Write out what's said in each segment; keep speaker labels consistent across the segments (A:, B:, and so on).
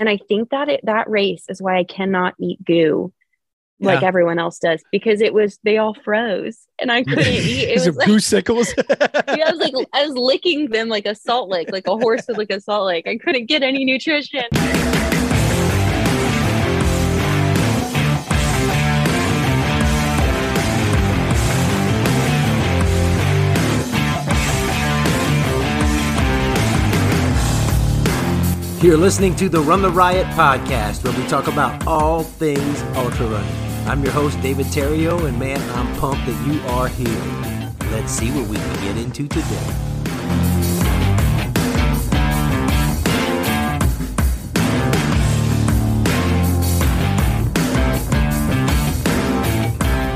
A: And I think that it, that race is why I cannot eat goo like
B: Yeah.
A: everyone else does because it was they all froze and I couldn't eat. It was
B: it
A: like, yeah, I was like I was licking them like a salt lick, like a horse would lick a salt lick. I couldn't get any nutrition.
C: You're listening to the Run the Riot podcast, where we talk about all things ultra running. I'm your host, David Terrio, and man, I'm pumped that you are here. Let's see what we can get into today.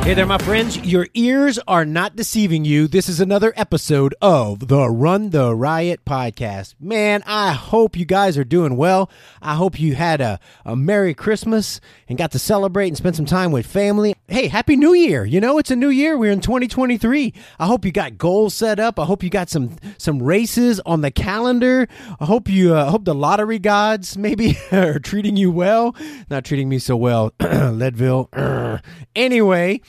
B: Hey there, my friends. Your ears are not deceiving you. This is another episode of the Run the Riot podcast. Man, I hope you guys are doing well. I hope you had a, a Merry Christmas and got to celebrate and spend some time with family. Hey, Happy New Year. You know, it's a new year. We're in 2023. I hope you got goals set up. I hope you got some some races on the calendar. I hope you uh, hope the lottery gods maybe are treating you well. Not treating me so well. Leadville. anyway,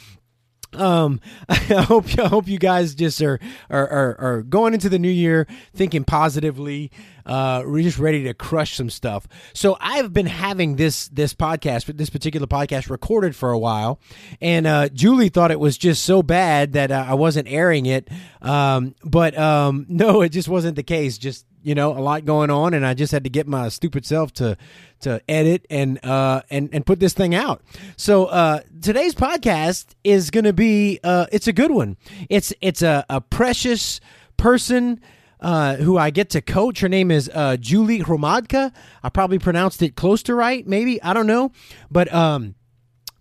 B: um, I hope I hope you guys just are are, are are going into the new year thinking positively. Uh, we're just ready to crush some stuff. So I've been having this this podcast, this particular podcast, recorded for a while, and uh, Julie thought it was just so bad that uh, I wasn't airing it. Um, but um, no, it just wasn't the case. Just you know, a lot going on, and I just had to get my stupid self to to edit and uh and and put this thing out. So uh today's podcast is going to be uh it's a good one. It's it's a a precious person uh, who I get to coach. Her name is uh, Julie Hromadka. I probably pronounced it close to right, maybe I don't know, but um,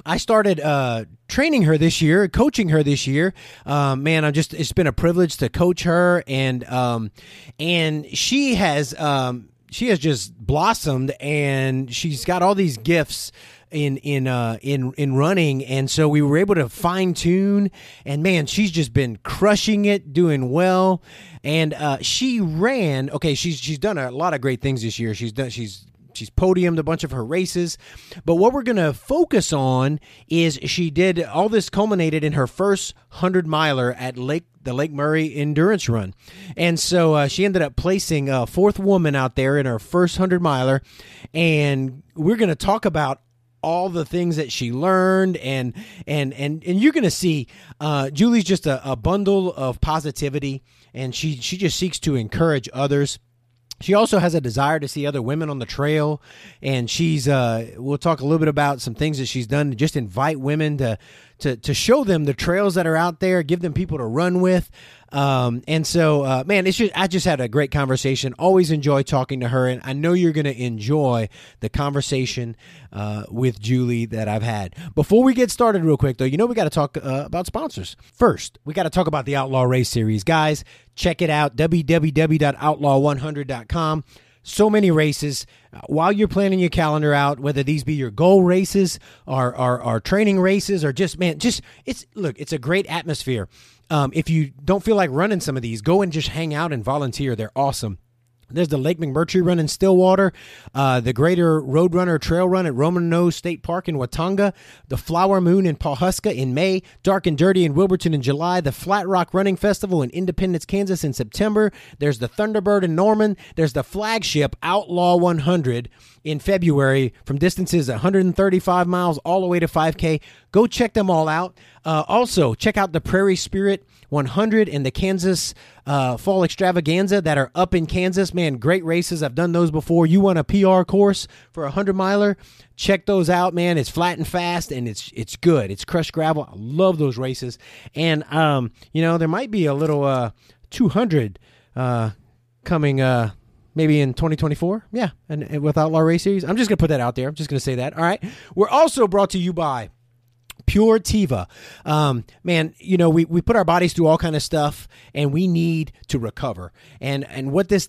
B: I started uh, training her this year, coaching her this year. Um, man, I just it's been a privilege to coach her, and um, and she has um, she has just blossomed, and she's got all these gifts in in uh in in running. And so we were able to fine tune and man she's just been crushing it doing well. And uh she ran okay she's she's done a lot of great things this year. She's done she's she's podiumed a bunch of her races. But what we're going to focus on is she did all this culminated in her first 100 miler at lake the lake murray endurance run. And so uh, she ended up placing a fourth woman out there in her first 100 miler. And we're going to talk about all the things that she learned and and and and you're gonna see uh, julie's just a, a bundle of positivity and she she just seeks to encourage others she also has a desire to see other women on the trail and she's uh we'll talk a little bit about some things that she's done to just invite women to to to show them the trails that are out there give them people to run with um and so uh man it's just i just had a great conversation. Always enjoy talking to her and i know you're gonna enjoy the conversation uh with julie that i've had. Before we get started real quick though you know we got to talk uh, about sponsors. First we got to talk about the outlaw race series. Guys check it out www.outlaw100.com so many races. Uh, while you're planning your calendar out whether these be your goal races or, or, or training races or just man just it's look it's a great atmosphere um, if you don't feel like running some of these go and just hang out and volunteer they're awesome there's the Lake McMurtry run in Stillwater, uh, the Greater Roadrunner Trail Run at Roman Nose State Park in Watonga, the Flower Moon in Pawhuska in May, Dark and Dirty in Wilburton in July, the Flat Rock Running Festival in Independence, Kansas in September. There's the Thunderbird in Norman. There's the flagship Outlaw 100 in February from distances 135 miles all the way to 5K. Go check them all out. Uh, also, check out the Prairie Spirit 100 and the Kansas uh, Fall Extravaganza that are up in Kansas. Man, great races. I've done those before. You want a PR course for a 100 miler? Check those out, man. It's flat and fast and it's it's good. It's crushed gravel. I love those races. And um, you know, there might be a little uh 200 uh coming uh maybe in 2024 yeah and, and with outlaw race series i'm just gonna put that out there i'm just gonna say that all right we're also brought to you by Pure Tiva. Um, man, you know, we, we put our bodies through all kind of stuff and we need to recover. And and what this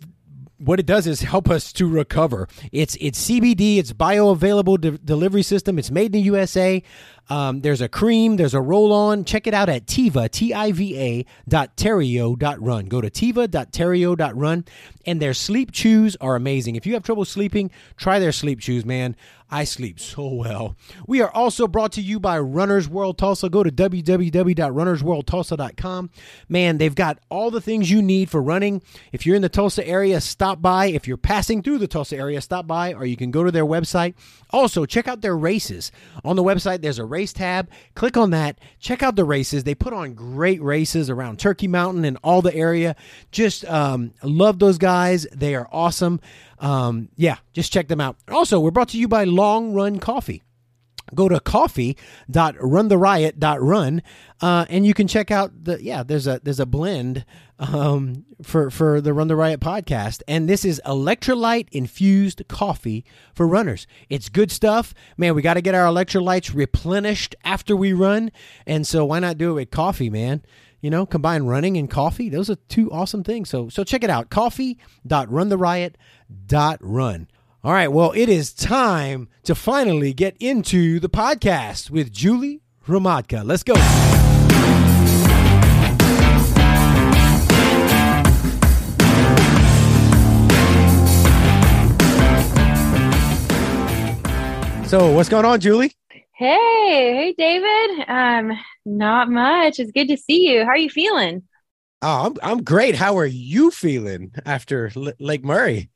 B: what it does is help us to recover. It's it's CBD, it's bioavailable de- delivery system. It's made in the USA. Um, there's a cream, there's a roll on. Check it out at Tiva, T I V A dot Terrio dot run. Go to Tiva dot Terrio dot run. And their sleep chews are amazing. If you have trouble sleeping, try their sleep chews, man. I sleep so well. We are also brought to you by Runners World Tulsa. Go to www.runnersworldtulsa.com. Man, they've got all the things you need for running. If you're in the Tulsa area, stop by. If you're passing through the Tulsa area, stop by, or you can go to their website. Also, check out their races. On the website, there's a race tab. Click on that. Check out the races. They put on great races around Turkey Mountain and all the area. Just um, love those guys. They are awesome um, yeah, just check them out. Also, we're brought to you by Long Run Coffee. Go to coffee.runtheriot.run uh, and you can check out the yeah there's a there's a blend um, for for the Run the Riot podcast and this is electrolyte infused coffee for runners. It's good stuff, man. We got to get our electrolytes replenished after we run, and so why not do it with coffee, man? you know, combine running and coffee. Those are two awesome things. So so check it out. Coffee.runtheriot.run. All right, well, it is time to finally get into the podcast with Julie Hromadka. Let's go. So, what's going on, Julie?
A: Hey, hey, David. Um, not much. It's good to see you. How are you feeling?
B: Oh, I'm I'm great. How are you feeling after L- Lake Murray?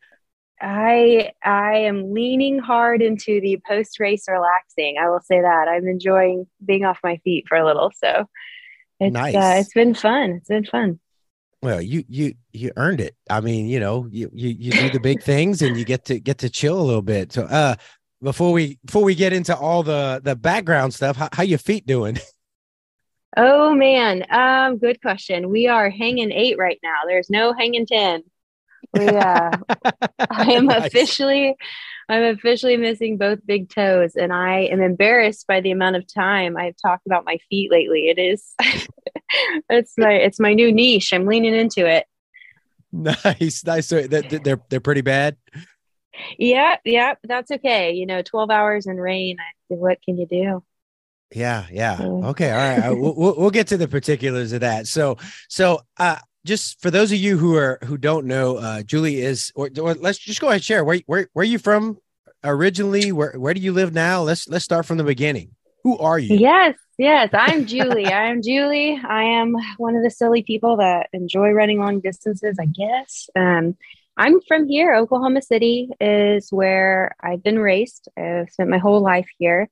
A: I I am leaning hard into the post race relaxing. I will say that I'm enjoying being off my feet for a little. So it's uh, nice. uh, it's been fun. It's been fun.
B: Well, you you you earned it. I mean, you know, you you, you do the big things and you get to get to chill a little bit. So, uh, before we before we get into all the the background stuff how, how your feet doing
A: oh man um good question we are hanging eight right now there's no hanging 10 we uh i am nice. officially i'm officially missing both big toes and i am embarrassed by the amount of time i've talked about my feet lately it is it's my it's my new niche i'm leaning into it
B: nice nice so they're they're, they're pretty bad
A: yeah, yeah, that's okay. You know, 12 hours in rain, what can you do?
B: Yeah, yeah. Okay, all right. we'll, we'll get to the particulars of that. So, so uh just for those of you who are who don't know, uh Julie is or, or let's just go ahead and share where where where are you from originally? Where where do you live now? Let's let's start from the beginning. Who are you?
A: Yes, yes, I'm Julie. I'm Julie. I am one of the silly people that enjoy running long distances, I guess. Um I'm from here. Oklahoma City is where I've been raised. I've spent my whole life here,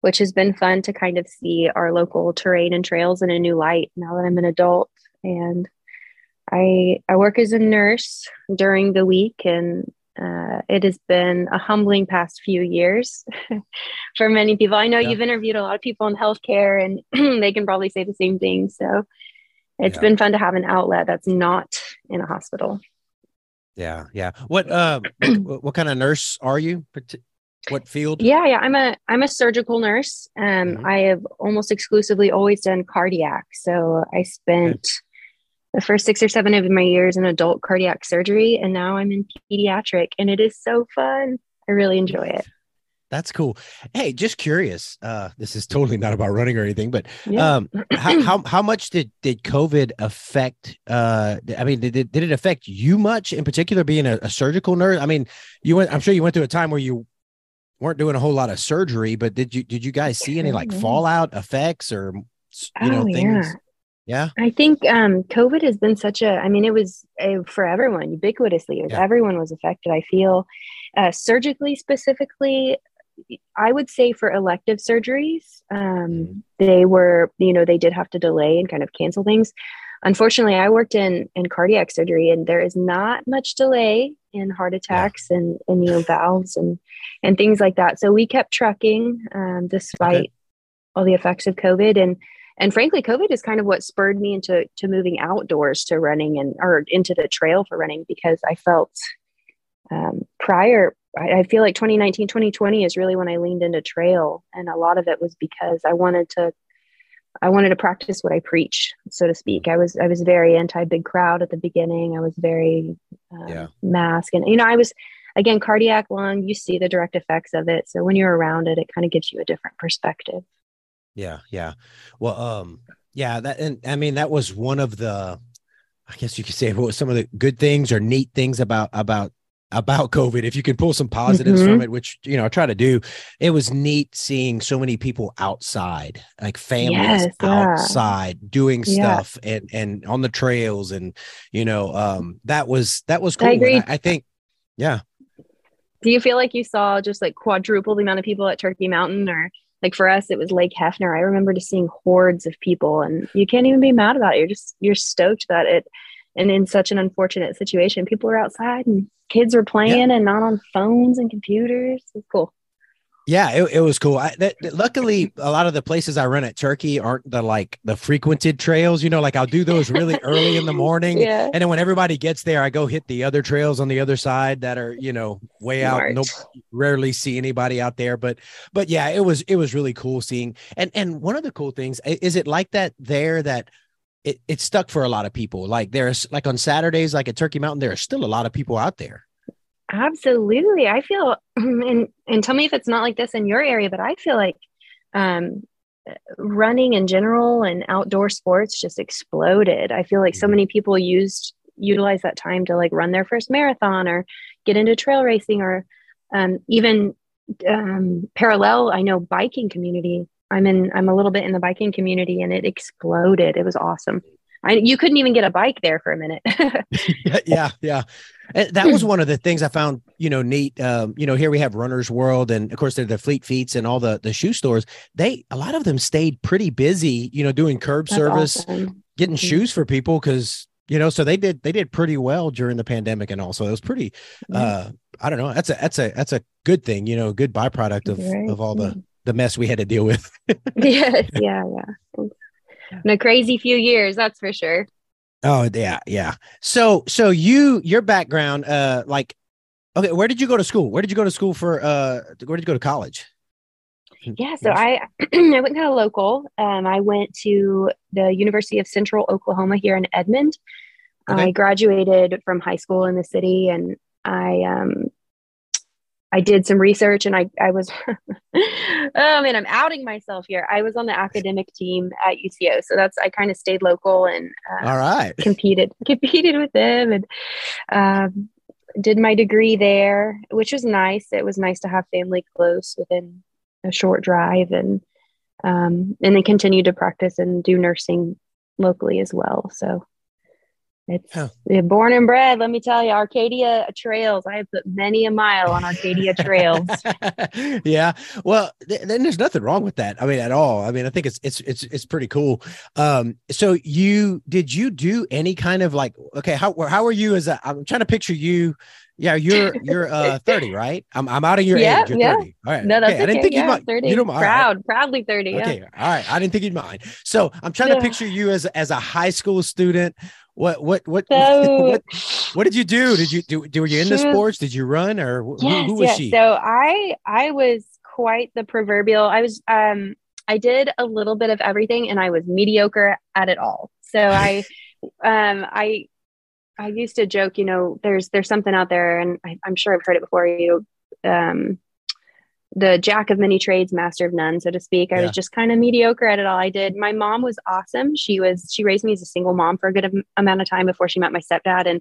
A: which has been fun to kind of see our local terrain and trails in a new light now that I'm an adult. And I I work as a nurse during the week, and uh, it has been a humbling past few years for many people. I know yeah. you've interviewed a lot of people in healthcare, and they can probably say the same thing. So it's yeah. been fun to have an outlet that's not in a hospital.
B: Yeah, yeah. What uh what, what kind of nurse are you? What field?
A: Yeah, yeah. I'm a I'm a surgical nurse. Um mm-hmm. I have almost exclusively always done cardiac. So I spent okay. The first 6 or 7 of my years in adult cardiac surgery and now I'm in pediatric and it is so fun. I really enjoy it.
B: That's cool. Hey, just curious. Uh, this is totally not about running or anything, but yeah. um, how, how, how much did did COVID affect? Uh, I mean, did it, did it affect you much in particular? Being a, a, surgical nurse, I mean, you went. I'm sure you went through a time where you weren't doing a whole lot of surgery, but did you did you guys see any like fallout effects or you know oh, things? Yeah. Yeah.
A: I think um, COVID has been such a, I mean, it was uh, for everyone ubiquitously. Yeah. Everyone was affected. I feel uh, surgically specifically, I would say for elective surgeries, um, mm-hmm. they were, you know, they did have to delay and kind of cancel things. Unfortunately, I worked in in cardiac surgery, and there is not much delay in heart attacks yeah. and and you know valves and and things like that. So we kept trucking um, despite okay. all the effects of COVID, and and frankly, COVID is kind of what spurred me into to moving outdoors to running and or into the trail for running because I felt um, prior I feel like 2019, 2020 is really when I leaned into trail. And a lot of it was because I wanted to, I wanted to practice what I preach, so to speak. I was, I was very anti big crowd at the beginning. I was very uh, yeah. mask and, you know, I was, again, cardiac lung, you see the direct effects of it. So when you're around it, it kind of gives you a different perspective.
B: Yeah, yeah. Well, um, yeah, that and I mean that was one of the I guess you could say what some of the good things or neat things about about about COVID. If you can pull some positives mm-hmm. from it, which you know I try to do, it was neat seeing so many people outside, like families yes, outside yeah. doing stuff yeah. and and on the trails, and you know um, that was that was cool. I, agree. I, I think, yeah.
A: Do you feel like you saw just like quadruple the amount of people at Turkey Mountain, or like for us, it was Lake Hefner. I remember just seeing hordes of people, and you can't even be mad about it. You're just you're stoked that it and in such an unfortunate situation people are outside and kids are playing yeah. and not on phones and computers it's cool
B: yeah it, it was cool I, that, luckily a lot of the places i run at turkey aren't the like the frequented trails you know like i'll do those really early in the morning yeah. and then when everybody gets there i go hit the other trails on the other side that are you know way out no rarely see anybody out there but but yeah it was it was really cool seeing and and one of the cool things is it like that there that it, it stuck for a lot of people. Like there's like on Saturdays, like at Turkey Mountain, there are still a lot of people out there.
A: Absolutely. I feel and and tell me if it's not like this in your area, but I feel like um running in general and outdoor sports just exploded. I feel like so mm-hmm. many people used utilize that time to like run their first marathon or get into trail racing or um, even um, parallel. I know biking community I'm in I'm a little bit in the biking community and it exploded. It was awesome. I, you couldn't even get a bike there for a minute.
B: yeah, yeah. That was one of the things I found, you know, neat. Um, you know, here we have Runner's World, and of course, they're the Fleet Feets and all the the shoe stores. They a lot of them stayed pretty busy, you know, doing curb That's service, awesome. getting mm-hmm. shoes for people because you know, so they did they did pretty well during the pandemic, and also it was pretty. Uh, I don't know. That's a that's a that's a good thing, you know, good byproduct of right. of all the mm-hmm the mess we had to deal with.
A: yes, yeah, yeah. In a crazy few years, that's for sure.
B: Oh yeah, yeah. So so you your background, uh like okay, where did you go to school? Where did you go to school for uh where did you go to college?
A: Yeah, so I I went kind of local. Um I went to the University of Central Oklahoma here in Edmond. Okay. I graduated from high school in the city and I um I did some research and I, I was, oh man, I'm outing myself here. I was on the academic team at UCO. So that's, I kind of stayed local and
B: uh, all right,
A: competed, competed with them and um, did my degree there, which was nice. It was nice to have family close within a short drive and, um, and then continued to practice and do nursing locally as well. So it's born and bred. Let me tell you, Arcadia trails. I have put many a mile on Arcadia trails.
B: yeah. Well, th- then there's nothing wrong with that. I mean, at all. I mean, I think it's it's it's it's pretty cool. Um, so you did you do any kind of like okay, how how are you as a I'm trying to picture you. Yeah, you're you're uh 30, right? I'm I'm out of your yeah, age. You're
A: yeah.
B: 30. All right.
A: No, that's okay. okay. I didn't think yeah, you'd mind. 30. You don't mind. Proud, right. proudly 30. Okay.
B: Yeah. All right. I didn't think you'd mind. So I'm trying to picture you as as a high school student what what what so, what, what did you do? Did you do, do were you into sports? Did you run or who, yes, who was yes. she?
A: So I I was quite the proverbial. I was um I did a little bit of everything and I was mediocre at it all. So I um I I used to joke, you know, there's there's something out there and I, am sure I've heard it before you um the jack of many trades, master of none, so to speak. I yeah. was just kind of mediocre at it all. I did. My mom was awesome. She was, she raised me as a single mom for a good amount of time before she met my stepdad. And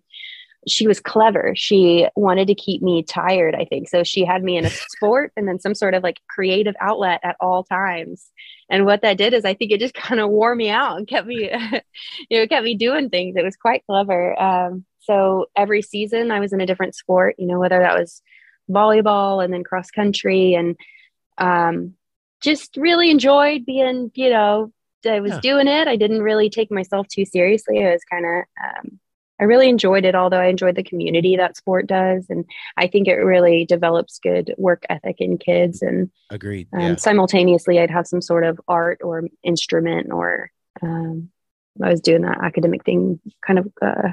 A: she was clever. She wanted to keep me tired, I think. So she had me in a sport and then some sort of like creative outlet at all times. And what that did is I think it just kind of wore me out and kept me, you know, kept me doing things. It was quite clever. Um, so every season I was in a different sport, you know, whether that was volleyball and then cross country and um, just really enjoyed being, you know, I was yeah. doing it. I didn't really take myself too seriously. I was kind of, um, I really enjoyed it, although I enjoyed the community that sport does. And I think it really develops good work ethic in kids. And
B: agreed.
A: Um, yeah. Simultaneously, I'd have some sort of art or instrument, or um, I was doing that academic thing kind of uh,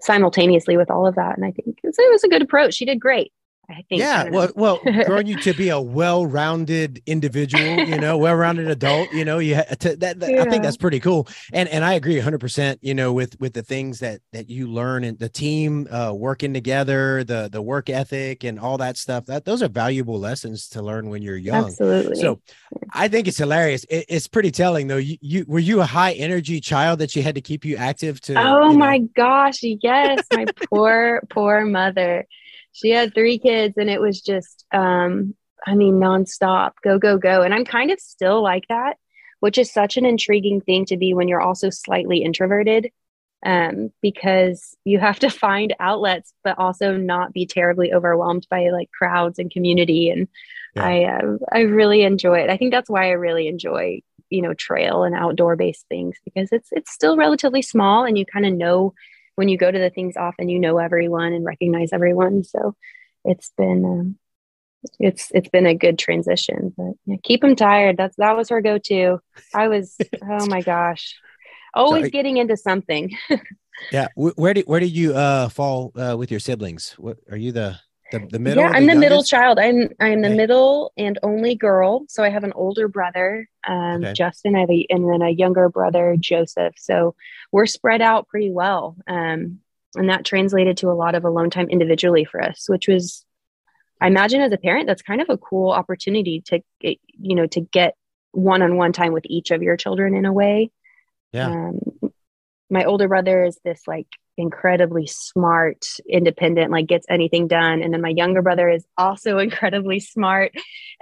A: simultaneously with all of that. And I think it was a good approach. She did great. I think.
B: Yeah,
A: I
B: well, well, growing you to be a well-rounded individual, you know, well-rounded adult, you know, you to, that, that yeah. I think that's pretty cool, and and I agree 100, percent you know, with with the things that that you learn and the team uh, working together, the the work ethic, and all that stuff. That those are valuable lessons to learn when you're young.
A: Absolutely.
B: So, I think it's hilarious. It, it's pretty telling, though. You, you were you a high energy child that you had to keep you active to.
A: Oh
B: you know?
A: my gosh, yes, my poor poor mother she had three kids and it was just um i mean nonstop go go go. And i'm kind of still like that which is such an intriguing thing to be when you're also slightly introverted um, because you have to find outlets but also not be terribly overwhelmed by like crowds and community. And yeah. i uh, i really enjoy it. I think that's why i really enjoy you know trail and outdoor based things because it's it's still relatively small and you kind of know when you go to the things often, you know everyone and recognize everyone. So it's been um, it's it's been a good transition. But yeah, keep them tired. That's that was her go to. I was oh my gosh, always so, getting into something.
B: yeah, where do where do you uh, fall uh, with your siblings? What are you the the, the middle?
A: Yeah, I'm the, the middle child. I'm I'm the okay. middle and only girl. So I have an older brother, um, okay. Justin, I have a, and then a younger brother, Joseph. So we're spread out pretty well, um, and that translated to a lot of alone time individually for us, which was, I imagine, as a parent, that's kind of a cool opportunity to, get, you know, to get one on one time with each of your children in a way.
B: Yeah. Um,
A: my older brother is this like incredibly smart, independent, like gets anything done. And then my younger brother is also incredibly smart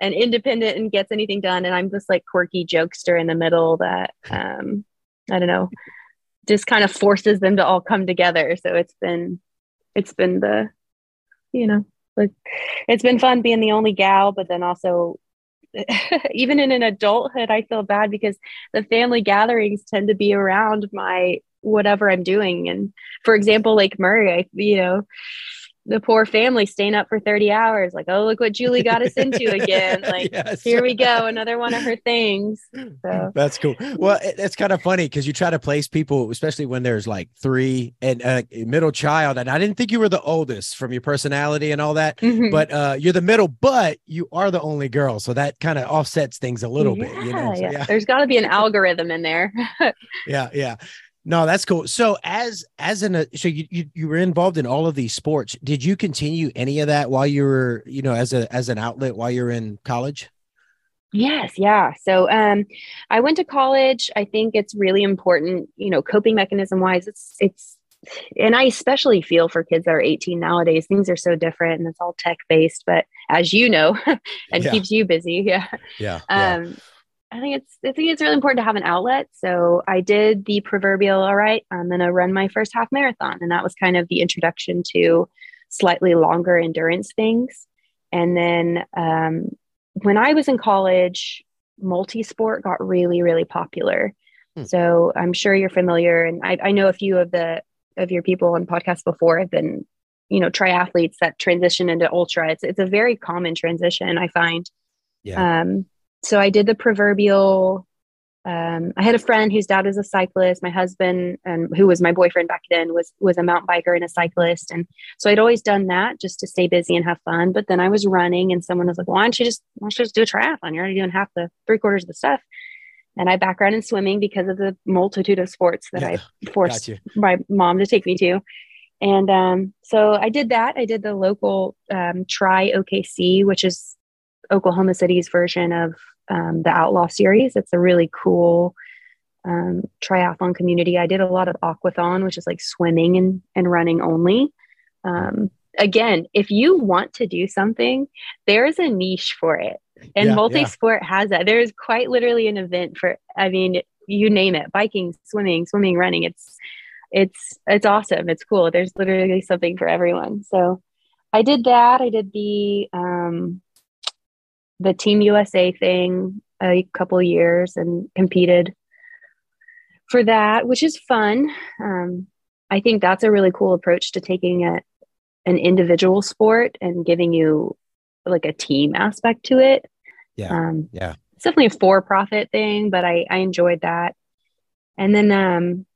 A: and independent and gets anything done. And I'm this like quirky jokester in the middle that um I don't know, just kind of forces them to all come together. So it's been it's been the you know, like it's been fun being the only gal, but then also even in an adulthood, I feel bad because the family gatherings tend to be around my whatever I'm doing. And for example, Lake Murray, I, you know, the poor family staying up for 30 hours, like, oh, look what Julie got us into again. Like, yes. here we go, another one of her things. So
B: that's cool. Well, it, it's kind of funny because you try to place people, especially when there's like three and a middle child. And I didn't think you were the oldest from your personality and all that, mm-hmm. but uh, you're the middle, but you are the only girl. So that kind of offsets things a little yeah, bit. You know? So,
A: yeah. yeah. There's got to be an algorithm in there.
B: yeah. Yeah. No, that's cool. So as as an uh, so you, you you were involved in all of these sports. Did you continue any of that while you were, you know, as a as an outlet while you're in college?
A: Yes, yeah. So um I went to college. I think it's really important, you know, coping mechanism wise, it's it's and I especially feel for kids that are 18 nowadays. Things are so different and it's all tech based, but as you know, and yeah. keeps you busy.
B: Yeah. Yeah. Um yeah
A: I think it's I think it's really important to have an outlet. So I did the proverbial, all right, I'm gonna run my first half marathon. And that was kind of the introduction to slightly longer endurance things. And then um, when I was in college, multi-sport got really, really popular. Hmm. So I'm sure you're familiar, and I, I know a few of the of your people on podcasts before have been, you know, triathletes that transition into ultra. It's it's a very common transition, I find. Yeah. Um, so I did the proverbial. Um, I had a friend whose dad was a cyclist. My husband, and who was my boyfriend back then, was was a mountain biker and a cyclist, and so I'd always done that just to stay busy and have fun. But then I was running, and someone was like, "Why don't you just why don't you just do a triathlon? You're already doing half the three quarters of the stuff." And I background in swimming because of the multitude of sports that yeah, I forced my mom to take me to. And um, so I did that. I did the local um, Tri OKC, which is Oklahoma City's version of um, the Outlaw series. It's a really cool um, triathlon community. I did a lot of aquathon, which is like swimming and, and running only. Um, again, if you want to do something, there's a niche for it. And yeah, multi sport yeah. has that. There's quite literally an event for, I mean, you name it biking, swimming, swimming, running. It's, it's, it's awesome. It's cool. There's literally something for everyone. So I did that. I did the, um, the Team USA thing a couple years and competed for that, which is fun. Um, I think that's a really cool approach to taking a, an individual sport and giving you like a team aspect to it.
B: Yeah. Um, yeah.
A: It's definitely a for profit thing, but I, I enjoyed that. And then um,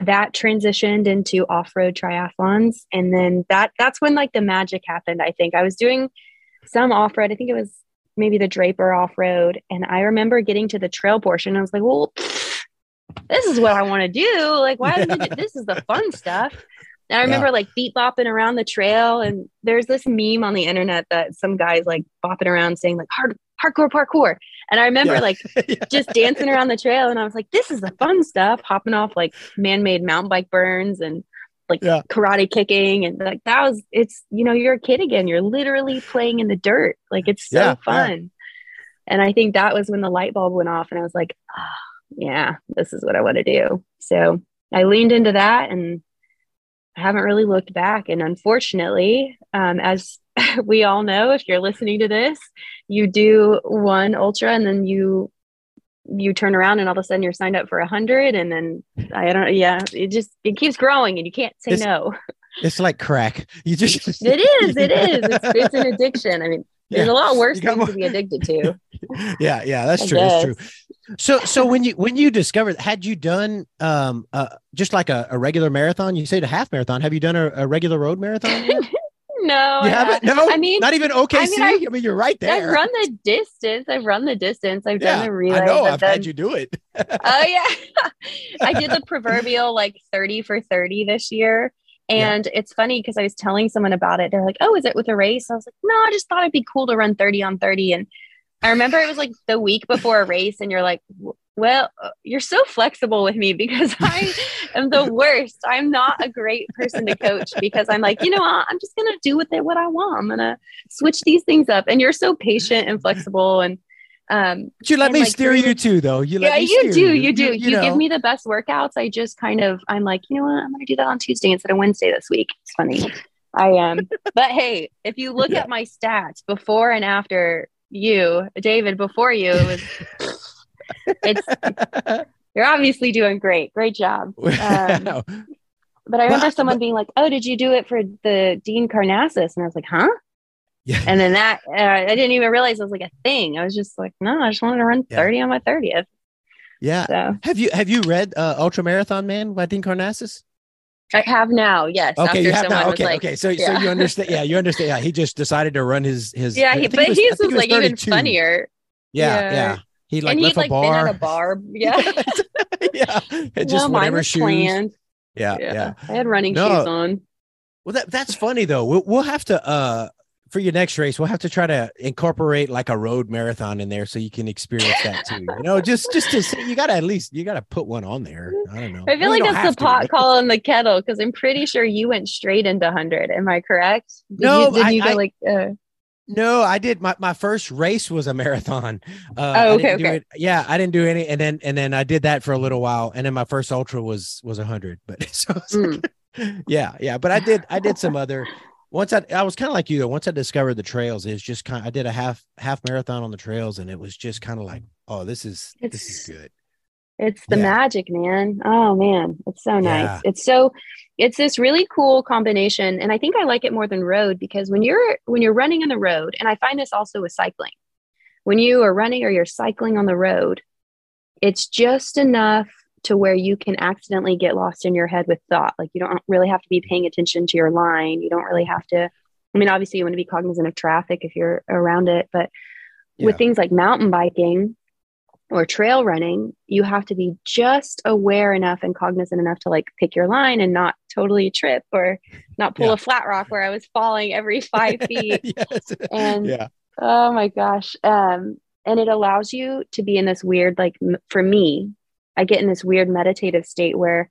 A: that transitioned into off-road triathlons and then that that's when like the magic happened i think i was doing some off-road i think it was maybe the draper off-road and i remember getting to the trail portion i was like well this is what i want to do like why yeah. this is the fun stuff and I remember yeah. like beat bopping around the trail, and there's this meme on the internet that some guys like bopping around saying like hard hardcore parkour. And I remember yeah. like just dancing around the trail, and I was like, this is the fun stuff, hopping off like man-made mountain bike berms and like karate kicking, and like that was it's you know you're a kid again, you're literally playing in the dirt, like it's so fun. And I think that was when the light bulb went off, and I was like, oh, yeah, this is what I want to do. So I leaned into that and I haven't really looked back. And unfortunately, um, as we all know, if you're listening to this, you do one ultra and then you you turn around and all of a sudden you're signed up for a hundred and then I don't yeah, it just it keeps growing and you can't say
B: it's,
A: no.
B: It's like crack. You just
A: it is, it is. It's, it's an addiction. I mean, there's yeah. a lot worse things more... to be addicted to.
B: yeah, yeah, that's I true. Guess. That's true. So, so when you when you discovered, had you done um uh just like a, a regular marathon? You said a half marathon. Have you done a, a regular road marathon?
A: No,
B: you haven't. No, I mean, not even OKC. I mean, I, I mean, you're right there.
A: I've run the distance. I've run the distance. I've yeah, done the relay.
B: I know. I've done... had you do it.
A: oh yeah, I did the proverbial like thirty for thirty this year. And yeah. it's funny because I was telling someone about it. They're like, "Oh, is it with a race?" I was like, "No, I just thought it'd be cool to run 30 on 30." And I remember it was like the week before a race, and you're like, "Well, uh, you're so flexible with me because I am the worst. I'm not a great person to coach because I'm like, you know, what? I'm just gonna do with it what I want. I'm gonna switch these things up." And you're so patient and flexible and um,
B: but you let me like, steer you too, though. You
A: yeah, you do, you, do. You, you, you give me the best workouts. I just kind of, I'm like, you know what? I'm going to do that on Tuesday instead of Wednesday this week. It's funny. I am. Um, but hey, if you look yeah. at my stats before and after you, David, before you, it was, it's, you're obviously doing great. Great job. Um, but I remember but, someone but, being like, "Oh, did you do it for the Dean Karnazes?" And I was like, "Huh?" Yeah. And then that, uh, I didn't even realize it was like a thing. I was just like, no, I just wanted to run yeah. 30 on my 30th.
B: Yeah. So. Have you, have you read uh, Ultra Marathon Man by Dean Karnazes?
A: I have now. Yes.
B: Okay. You have now. Okay. Like, okay. So, yeah. so you understand. Yeah. You understand. Yeah. He just decided to run his, his,
A: yeah. He, but was, was, was like even funnier.
B: Yeah. Yeah. He like and left a like, bar.
A: Been at a bar. Yeah.
B: yeah. It just no, whatever shoes. Planned. Yeah, yeah. Yeah.
A: I had running no. shoes on.
B: Well, that that's funny though. We'll, we'll have to uh for your next race, we'll have to try to incorporate like a road marathon in there so you can experience that too. You know, just just to say, you got to at least you got to put one on there. I don't know.
A: I feel like that's the pot call in the kettle because I'm pretty sure you went straight into hundred. Am I correct?
B: Did no,
A: you, did
B: I,
A: you go
B: I,
A: like? Uh...
B: No, I did. My, my first race was a marathon.
A: Uh, oh, okay, okay.
B: It, yeah, I didn't do any, and then and then I did that for a little while, and then my first ultra was was a hundred. But so mm. like, yeah, yeah. But I did I did some other once I, I was kind of like you though. Once I discovered the trails, it's just kind. I did a half half marathon on the trails, and it was just kind of like, oh, this is it's, this is good.
A: It's the yeah. magic, man. Oh man, it's so nice. Yeah. It's so, it's this really cool combination, and I think I like it more than road because when you're when you're running on the road, and I find this also with cycling, when you are running or you're cycling on the road, it's just enough to where you can accidentally get lost in your head with thought. Like you don't really have to be paying attention to your line. You don't really have to. I mean, obviously, you want to be cognizant of traffic if you're around it, but yeah. with things like mountain biking or trail running, you have to be just aware enough and cognizant enough to like pick your line and not totally trip or not pull yeah. a flat rock where I was falling every five feet. yes. And yeah. oh my gosh. Um, and it allows you to be in this weird, like m- for me, I get in this weird meditative state where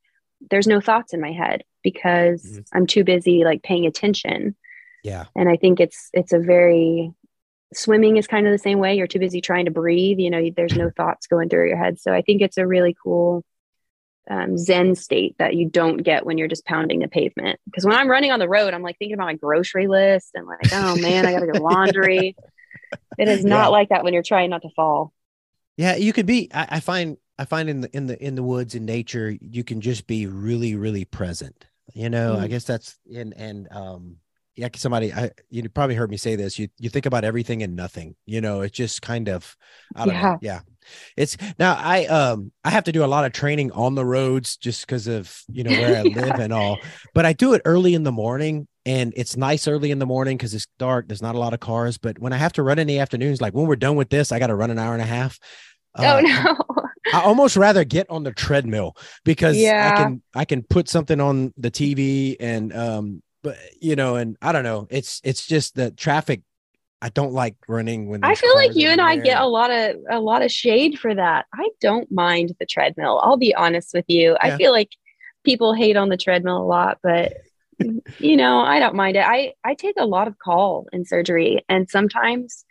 A: there's no thoughts in my head because mm-hmm. I'm too busy like paying attention.
B: Yeah.
A: And I think it's it's a very swimming is kind of the same way. You're too busy trying to breathe, you know, there's no thoughts going through your head. So I think it's a really cool um, Zen state that you don't get when you're just pounding the pavement. Because when I'm running on the road, I'm like thinking about my grocery list and like, oh man, I gotta get laundry. it is not yeah. like that when you're trying not to fall.
B: Yeah, you could be. I, I find I find in the in the in the woods in nature, you can just be really, really present. You know, mm. I guess that's and and um yeah, somebody I you probably heard me say this. You you think about everything and nothing. You know, it's just kind of I don't yeah. know. Yeah. It's now I um I have to do a lot of training on the roads just because of you know where I yeah. live and all. But I do it early in the morning and it's nice early in the morning because it's dark. There's not a lot of cars. But when I have to run in the afternoons, like when we're done with this, I got to run an hour and a half.
A: Oh, uh, oh no.
B: I almost rather get on the treadmill because yeah. I can I can put something on the TV and um but you know and I don't know it's it's just the traffic I don't like running when
A: I feel like you and I get a lot of a lot of shade for that. I don't mind the treadmill. I'll be honest with you. Yeah. I feel like people hate on the treadmill a lot, but you know, I don't mind it. I I take a lot of call in surgery and sometimes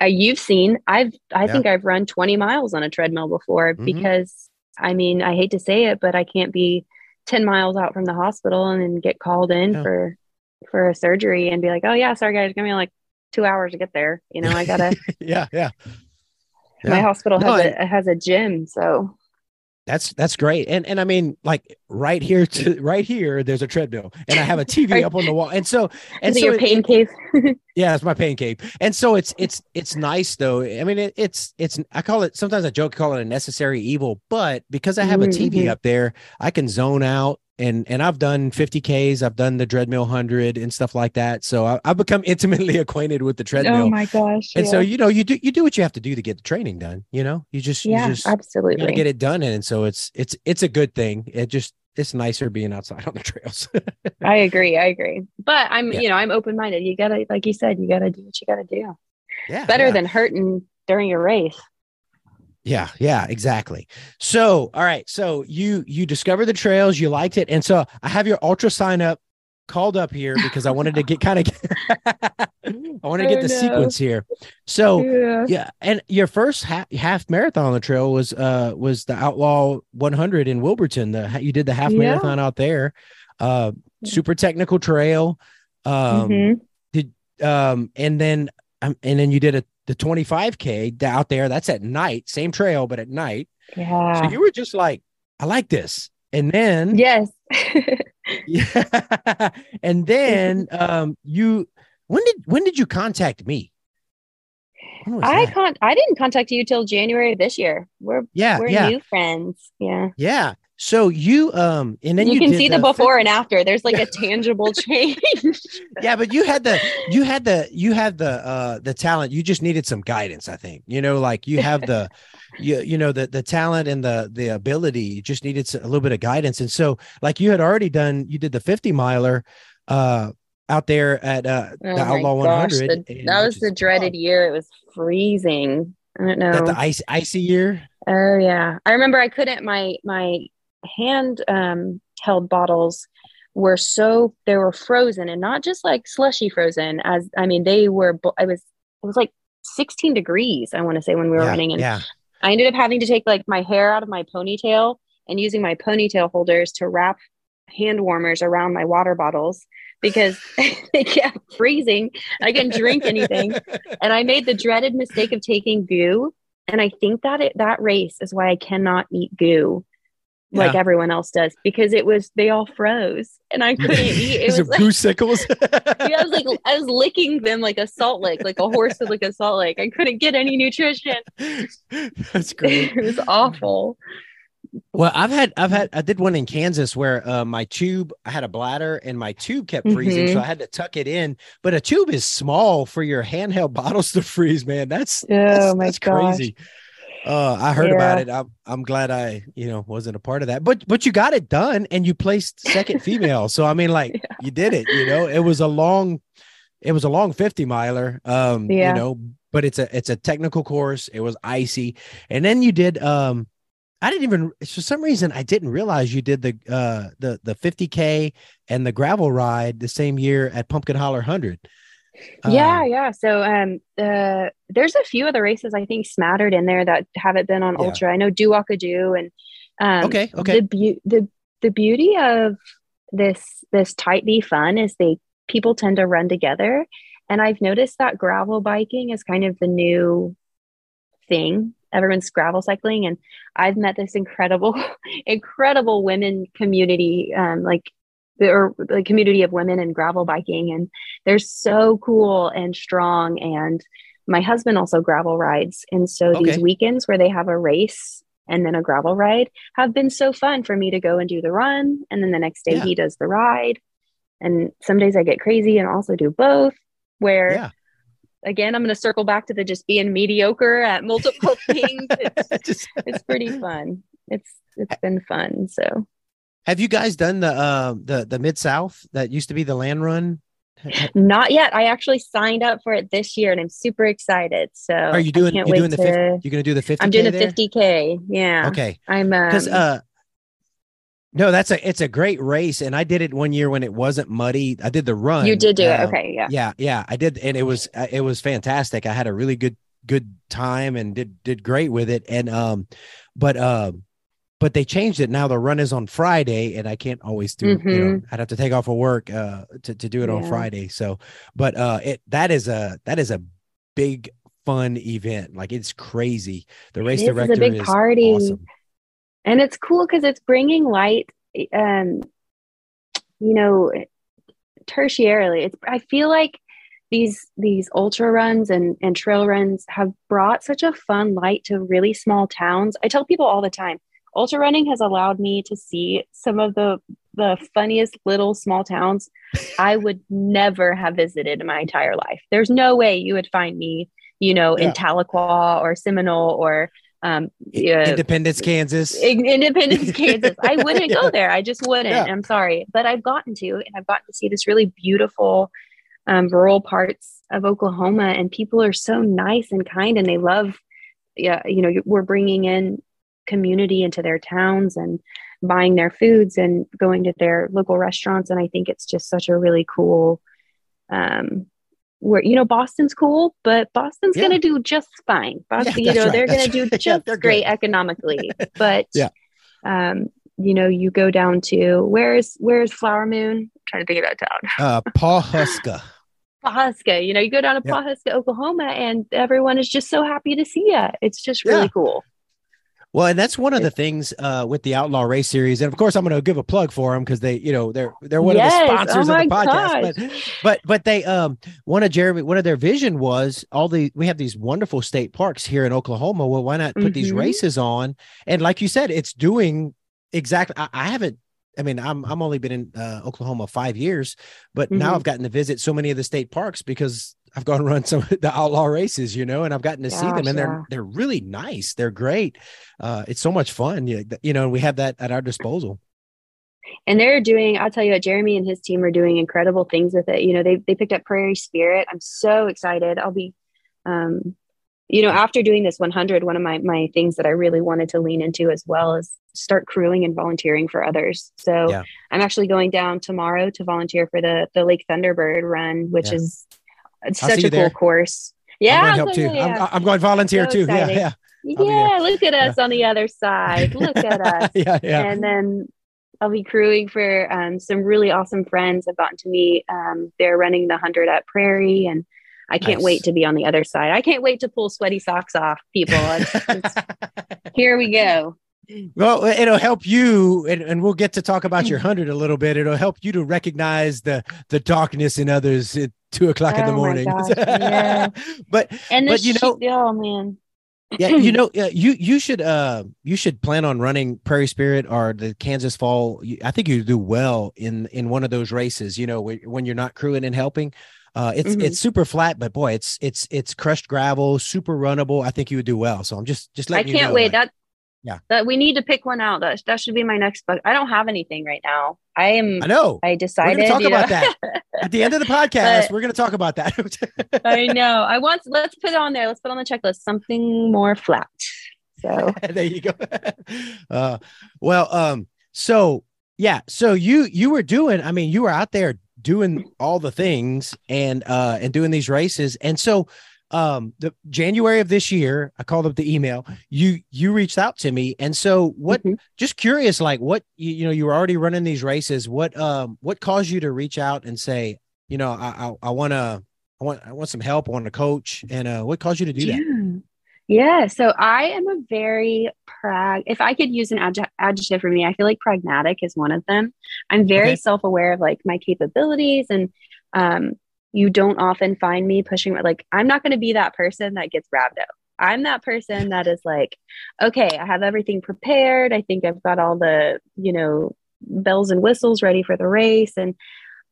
A: uh, you've seen I've I yeah. think I've run 20 miles on a treadmill before mm-hmm. because I mean, I hate to say it, but I can't be 10 miles out from the hospital and then get called in yeah. for for a surgery and be like, "Oh yeah, sorry guys, give me like two hours to get there. You know, I gotta.
B: yeah, yeah,
A: yeah. My hospital has no, a has a gym, so
B: that's that's great. And and I mean, like right here to right here, there's a treadmill, and I have a TV up on the wall, and so and
A: Is
B: so
A: your pain it, cave.
B: yeah, it's my pain cave, and so it's it's it's nice though. I mean, it, it's it's I call it sometimes I joke call it a necessary evil, but because I have a TV mm-hmm. up there, I can zone out and and I've done 50Ks, I've done the treadmill 100 and stuff like that. So I, have become intimately acquainted with the oh treadmill.
A: Oh my gosh.
B: And yeah. so, you know, you do you do what you have to do to get the training done, you know? You just
A: yeah,
B: you just
A: absolutely
B: get it done. And so it's it's it's a good thing. It just it's nicer being outside on the trails.
A: I agree. I agree. But I'm, yeah. you know, I'm open minded. You gotta, like you said, you gotta do what you gotta do. Yeah. Better yeah. than hurting during your race.
B: Yeah, yeah, exactly. So, all right. So you you discovered the trails, you liked it, and so I have your ultra sign up called up here because I wanted to get kind of I wanted to get the no. sequence here. So yeah. yeah, and your first half, half marathon on the trail was uh was the Outlaw 100 in Wilburton. The you did the half yeah. marathon out there. Uh, super technical trail. Um, mm-hmm. did um, and then um, and then you did a the 25K out there. That's at night, same trail, but at night.
A: Yeah.
B: So you were just like, I like this. And then,
A: yes.
B: yeah. And then, um, you, when did, when did you contact me?
A: I con I didn't contact you till January of this year. We're yeah, we're yeah. new friends. Yeah.
B: Yeah. So you um and then
A: you,
B: you
A: can see the, the before and after. There's like a tangible change.
B: yeah, but you had the you had the you had the uh the talent. You just needed some guidance, I think. You know, like you have the you you know the the talent and the the ability. You just needed a little bit of guidance. And so like you had already done you did the 50 miler uh out there at uh oh the Outlaw gosh, 100.
A: The, that was the dreaded year. It was freezing. I don't know.
B: That the ice icy year?
A: Oh yeah. I remember I couldn't my my hand um, held bottles were so they were frozen and not just like slushy frozen as i mean they were i was it was like 16 degrees i want to say when we were
B: yeah,
A: running and
B: yeah.
A: i ended up having to take like my hair out of my ponytail and using my ponytail holders to wrap hand warmers around my water bottles because they kept freezing. I couldn't drink anything. And i made the dreaded mistake of taking goo. And i think that it, that race is why i cannot eat goo like yeah. everyone else does because it was they all froze and I couldn't eat. It was
B: like, sickles.
A: yeah, I was like I was licking them like a salt lick, like a horse would lick a salt lick. I couldn't get any nutrition.
B: That's great.
A: it was awful.
B: Well, I've had I've had I did one in Kansas where uh, my tube I had a bladder and my tube kept freezing, mm-hmm. so I had to tuck it in. But a tube is small for your handheld bottles to freeze, man. That's oh that's, my that's crazy. Uh, I heard yeah. about it. I'm I'm glad I you know wasn't a part of that. But but you got it done and you placed second female. so I mean, like yeah. you did it. You know, it was a long, it was a long fifty miler. Um, yeah. you know, but it's a it's a technical course. It was icy, and then you did um. I didn't even for some reason I didn't realize you did the uh the the 50k and the gravel ride the same year at Pumpkin Holler 100
A: yeah, um, yeah. So um uh there's a few other races I think smattered in there that haven't been on yeah. ultra. I know Do Do and um
B: okay, okay.
A: The be- the the beauty of this this tight B fun is they people tend to run together. And I've noticed that gravel biking is kind of the new thing. Everyone's gravel cycling, and I've met this incredible, incredible women community, um, like or the community of women in gravel biking and they're so cool and strong and my husband also gravel rides. And so
B: Okay.
A: these weekends where they have a race and then a gravel ride have been so fun for me to go and do the run. And then the next day
B: Yeah.
A: he does the ride. And some days I get crazy and also do both. Where
B: Yeah.
A: again, I'm going to circle back to the just being mediocre at multiple things. It's,
B: Just-
A: it's pretty fun. It's it's been fun. So
B: have you guys done the uh, the the mid south that used to be the land run?
A: not yet. I actually signed up for it this year and I'm super excited. So
B: Are you doing? You
A: can't
B: doing the
A: to-
B: 50, You're gonna do the 50.
A: I'm doing the 50k. Yeah.
B: Okay.
A: I'm um,
B: because uh no that's a it's a great race and i did it one year when it wasn't muddy i did the run
A: you did do it.
B: um,
A: Okay. Yeah.
B: yeah yeah i did and it was uh, it was fantastic i had a really good good time and did did great with it and um but um but they changed it. Now the run is on friday and i can't always do you know i'd have to take off of work uh to, to do it on friday. So but uh it that is a that is a big fun event. Like it's crazy. The race
A: director is, a big
B: is
A: party.
B: awesome.
A: And it's cool because it's bringing light um you know tertiarily. It's i feel like these these ultra runs and and trail runs have brought such a fun light to really small towns. I tell people all the time ultra running has allowed me to see some of the the funniest little small towns i would never have visited in my entire life there's no way you would find me you know
B: Yeah.
A: in tahlequah or seminole or um yeah,
B: independence kansas
A: in- Independence, Kansas. I wouldn't
B: Yeah.
A: go there. I just wouldn't.
B: Yeah.
A: I'm sorry, but I've gotten to, and I've gotten to see this really beautiful um, rural parts of Oklahoma, and people are so nice and kind, and they love. Yeah, you know, we're bringing in community into their towns and buying their foods and going to their local restaurants, and I think it's just such a really cool. Um, where you know Boston's cool, but Boston's
B: Yeah.
A: gonna do just fine. Boston, you know,
B: right,
A: they're do
B: right. Yeah,
A: just
B: they're good.
A: great economically. But
B: Yeah.
A: um, you know, you go down to where's where's Flower Moon? I'm trying to think of that town.
B: uh Pawhuska.
A: Pawhuska. You know, you go down to
B: Yeah.
A: Pawhuska, Oklahoma, and everyone is just so happy to see you. It's just really
B: Yeah.
A: cool.
B: Well, and that's one of the things uh, with the Outlaw Race Series, and of course, I'm going to give a plug for them because they, you know, they're they're one
A: Yes.
B: of the
A: Oh
B: sponsors of the podcast.
A: gosh.
B: But but but they um one of Jeremy one of their vision was all the we have these wonderful state parks here in Oklahoma. Well, why not put these
A: Mhm.
B: races on? And like you said, it's doing exactly. I, I haven't. I mean, I'm I'm only been in uh, Oklahoma five years, but now
A: Mhm.
B: I've gotten to visit so many of the state parks because I've gone run some of the outlaw races, you know, and I've gotten to see them,
A: Gosh,
B: and they're they're really nice. They're great. Uh, it's so much fun. You, you know, we have that at our disposal.
A: and they're doing i'll tell you what jeremy and his team are doing incredible things with it you know they, they picked up prairie spirit i'm so excited i'll be um you know after doing this 100 one of my my things that i really wanted to lean into as well is start crewing and volunteering for others so
B: Yeah.
A: i'm actually going down tomorrow to volunteer for the the lake thunderbird run which
B: Yeah.
A: is it's
B: I'll
A: such a
B: you there.
A: cool course yeah
B: I'm going to help too.
A: yeah.
B: I'm, I'm going volunteer
A: So
B: too. Yeah,
A: exciting.
B: yeah,
A: yeah look at us on the other side look at us
B: yeah, yeah.
A: and then I'll be crewing for um, some really awesome friends I've gotten to meet. Um, they're running the 100 at Prairie, and I can't
B: Nice.
A: wait to be on the other side. I can't wait to pull sweaty socks off, people. It's- it's- here we go.
B: Well, it'll help you, and, and we'll get to talk about
A: Mm.
B: your hundred a little bit. It'll help you to recognize the the darkness in others at two o'clock in the
A: Oh
B: morning.
A: gosh, yeah.
B: but
A: And
B: But you know-
A: oh man,
B: yeah, you know, uh, you you should uh you should plan on running Prairie Spirit or the Kansas Fall. I think you do well in in one of those races. You know, wh- when you're not crewing and helping. Uh, it's
A: Mhm.
B: it's super flat, but boy, it's it's it's crushed gravel, super runnable. I think you would do well. So I'm just just
A: I
B: letting you
A: can't
B: know,
A: wait.
B: like,
A: That
B: Yeah.
A: that we need to pick one out. That that should be my next book. I don't have anything right now. I am.
B: I know.
A: I decided.
B: to talk
A: you know-
B: about that at the end of the podcast.
A: But-
B: we're going to talk about that.
A: I know. I want. Let's put it on there. Let's put on the checklist something more flat. So
B: there you go. Uh, well, um, so yeah, so you you were doing. I mean, you were out there doing all the things and uh and doing these races, and so um the January of this year, I called up the email. You you reached out to me, and so what?
A: Mhm.
B: Just curious, like what you, you know, you were already running these races. What um what caused you to reach out and say, you know, I I, I want to. I want I want some help. I want to coach. And uh, what caused you to do that?
A: Yeah. Yeah. So I am a very prag. If I could use an adj- adjective for me, I feel like pragmatic is one of them. I'm very
B: Okay.
A: self aware of like my capabilities and um, you don't often find me pushing like I'm not going to be that person that gets rhabdo. I'm that person that is like, okay, I have everything prepared. I think I've got all the, you know, bells and whistles ready for the race. And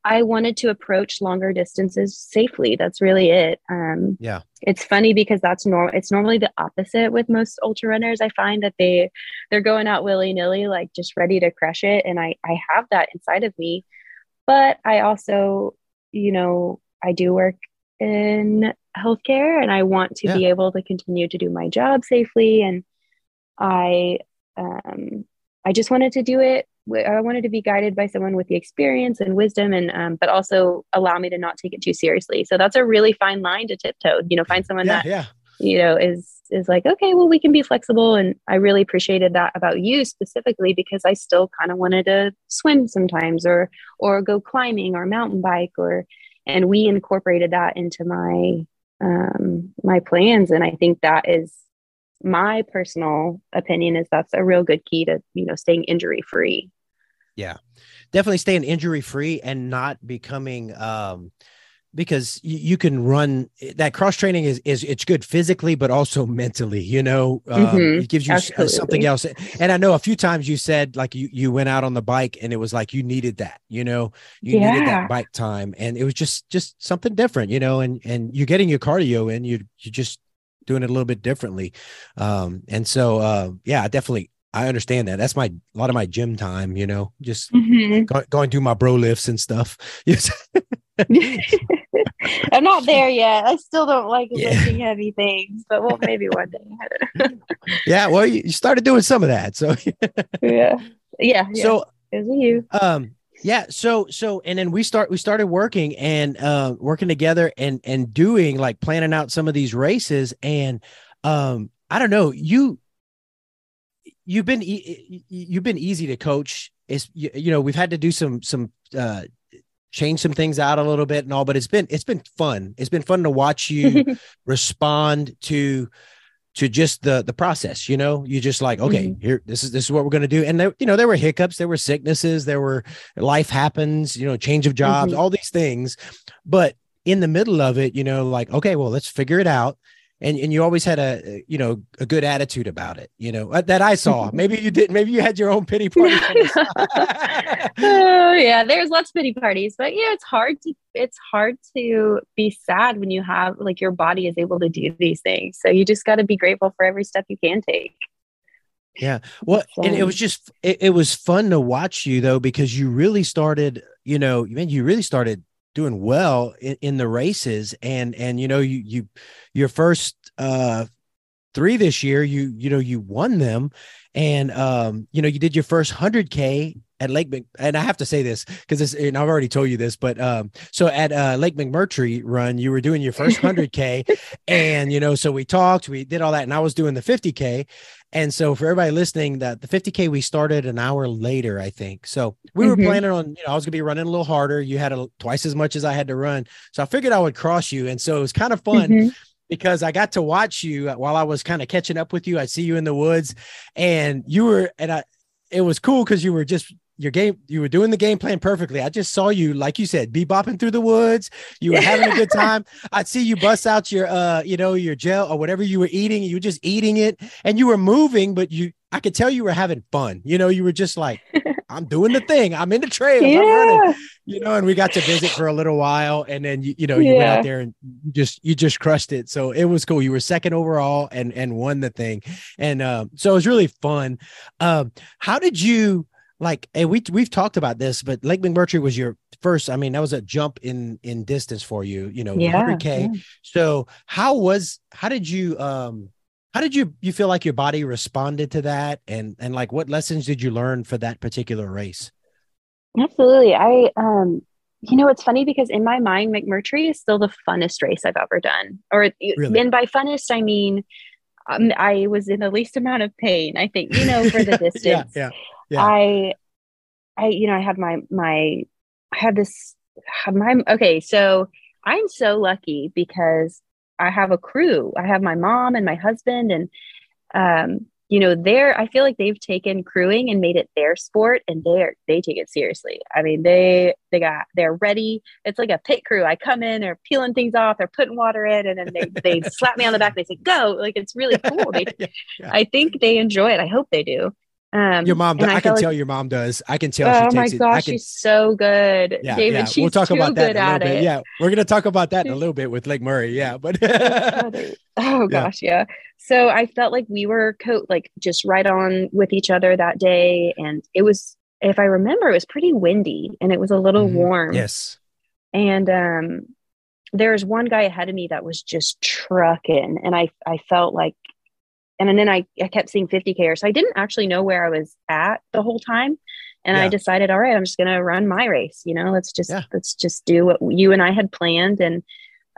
A: I wanted to approach longer distances safely. That's really it. Um,
B: yeah.
A: It's funny because that's normal. It's normally the opposite with most ultra runners. I find that they, they're going out willy nilly, like just ready to crush it. And I, I have that inside of me, but I also, you know, I do work in healthcare and I want to yeah. be able to continue to do my job safely. And I, um, I just wanted to do it. I wanted to be guided by someone with the experience and wisdom, and um, but also allow me to not take it too seriously. So that's a really fine line to tiptoe. You know, find someone
B: yeah,
A: that
B: yeah.
A: you know is is like, okay, well, we can be flexible. And I really appreciated that about you specifically because I still kind of wanted to swim sometimes, or or go climbing, or mountain bike, or and we incorporated that into my um, my plans. And I think that is my personal opinion is that's a real good key to you know staying injury free.
B: Yeah, definitely staying injury free and not becoming um, because you, you, can run that cross training is is it's good physically but also mentally you know um, mm-hmm. it gives you Absolutely. something else and i know a few times you said like you you went out on the bike and it was like you needed that you know you yeah. needed that bike time and it was just just something different you know and and you're getting your cardio in you you just doing it a little bit differently um and so uh yeah definitely I understand that. That's my a lot of my gym time, you know, just mm-hmm. go, going through my bro lifts and stuff.
A: I'm not there yet. I still don't like yeah. lifting heavy things, but well, maybe one day.
B: yeah, well, you started doing some of that, so
A: yeah, yeah. So it was you.
B: Um, yeah. So so and then we start we started working and uh, working together and and doing like planning out some of these races and um I don't know you you've been you've been easy to coach. Is you, you know we've had to do some some uh change some things out a little bit and all but it's been it's been fun it's been fun to watch you respond to to just the the process you know you just like okay mm-hmm. here this is this is what we're going to do and there you know there were hiccups there were sicknesses there were life happens you know change of jobs mm-hmm. all these things but in the middle of it you know like okay well let's figure it out and and you always had a you know a good attitude about it you know uh, that i saw. Maybe you didn't maybe you had your own pity party
A: oh yeah there's lots of pity parties but yeah it's hard to it's hard to be sad when you have like your body is able to do these things. So you just got to be grateful for every step you can take.
B: Yeah well and it was just it, it was fun to watch you though because you really started you know man you really started doing well in, in the races. And and you know you you your first uh three this year you you know you won them. And um you know you did your first 100k at Lake Mc, and I have to say this because this, and I've already told you this, but um, so at uh, Lake McMurtry run, you were doing your first 100K, and you know, so we talked, we did all that, and I was doing the 50K, and so for everybody listening, that the 50K we started an hour later, I think. So we mm-hmm. were planning on, you know, I was gonna be running a little harder. You had a, twice as much as I had to run, so I figured I would cross you, and so it was kind of fun. Mm-hmm because I got to watch you while I was kind of catching up with you. I see you in the woods and you were, and I, it was cool because you were just your game you were doing the game plan perfectly. I just saw you like you said be bopping through the woods. You were having a good time. I'd see you bust out your uh you know your gel or whatever you were eating. You were just eating it and you were moving but you i could tell you were having fun. You know you were just like i'm doing the thing. I'm in the trail. Yeah. i'm running. You know and we got to visit for a little while and then you, you know you yeah. went out there and you just you just crushed it. So it was cool. You were second overall and and won the thing. And um so it was really fun. Um how did you like and we we've talked about this, but Lake McMurtry was your first. I mean, that was a jump in in distance for you. You know, yeah, 100k. Yeah. So how was how did you um how did you you feel like your body responded to that and and like what lessons did you learn for that particular race?
A: Absolutely, I um you know, it's funny because in my mind, McMurtry is still the funnest race I've ever done. Or, really? and by funnest, I mean, um, I was in the least amount of pain. I think, you know, for the distance. yeah, yeah yeah. I, I, you know, I have my, my, I have this, have my, okay. So I'm so lucky because I have a crew. I have my mom and my husband and, um, you know, they're, I feel like they've taken crewing and made it their sport and they're, they take it seriously. I mean, they, they got, they're ready. It's like a pit crew. I come in, they're peeling things off, they're putting water in, and then they, they slap me on the back. They say, go. Like, it's really cool. They, yeah, yeah. I think they enjoy it. I hope they do.
B: Um, your mom, I, I can tell like, your mom does. I can tell.
A: Oh my gosh, can, she's so good,
B: yeah,
A: David.
B: Yeah.
A: She's
B: we'll talk about that
A: in a
B: little bit.
A: It.
B: Yeah, we're gonna talk about that in a little bit with Lake Murray. Yeah, but
A: oh gosh, yeah. So I felt like we were co- like just right on with each other that day, and it was, if I remember, it was pretty windy and it was a little mm-hmm. warm.
B: Yes,
A: and um, there was one guy ahead of me that was just trucking, and I I felt like and then I, I kept seeing 50k so. I didn't actually know where i was at the whole time. And yeah. i decided all right i'm just going to run my race you know let's just yeah. let's just do what you and i had planned. And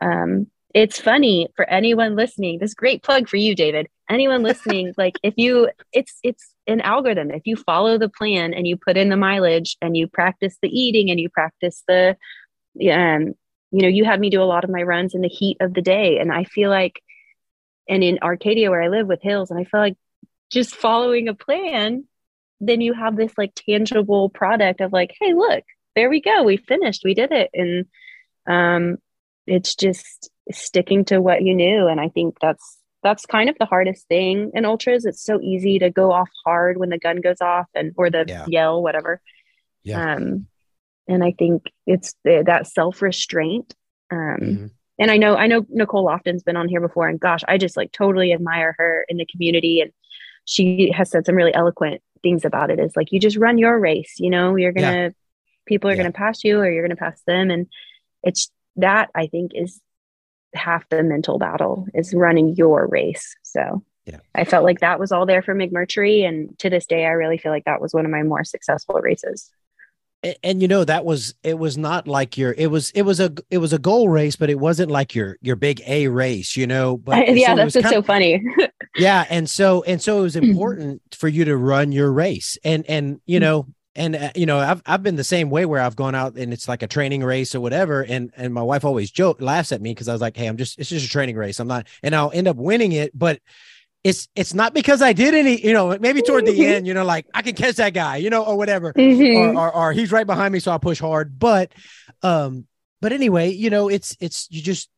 A: um, it's funny for anyone listening this great plug for you david. Anyone listening like if you it's it's an algorithm. If you follow the plan and you put in the mileage and you practice the eating and you practice the um you know you had me do a lot of my runs in the heat of the day. And i feel like and in Arcadia where I live with hills. And I feel like just following a plan, then you have this like tangible product of like, hey, look, there we go. We finished. We did it. And um it's just sticking to what you knew. And I think that's that's kind of the hardest thing in ultras. It's so easy to go off hard when the gun goes off and or the yeah. yell, whatever. Yeah. Um, and I think it's the, that self restraint um, mm-hmm and I know I know Nicole Lofton's been on here before, and gosh, I just like totally admire her in the community, and she has said some really eloquent things about it. Is like you just run your race, you know, you're gonna yeah. people are yeah. gonna pass you, or you're gonna pass them, and it's that I think is half the mental battle is running your race. So yeah. I felt like that was all there for McMurtry, and to this day, I really feel like that was one of my more successful races
B: and, and, you know that was it was not like your it was it was a it was a goal race but it wasn't like your your big a race you know but
A: yeah so that's just so funny.
B: Yeah and so and so it was important for you to run your race and and you know and uh, you know I've I've been the same way where I've gone out and it's like a training race or whatever and and my wife always joke laughs at me because I was like hey I'm just it's just a training race. I'm not and I'll end up winning it but it's it's not because I did any, you know, maybe toward the end, you know, like I can catch that guy, you know, or whatever, mm-hmm. or, or, or he's right behind me, so I push hard. But, um, but anyway, you know, it's it's you just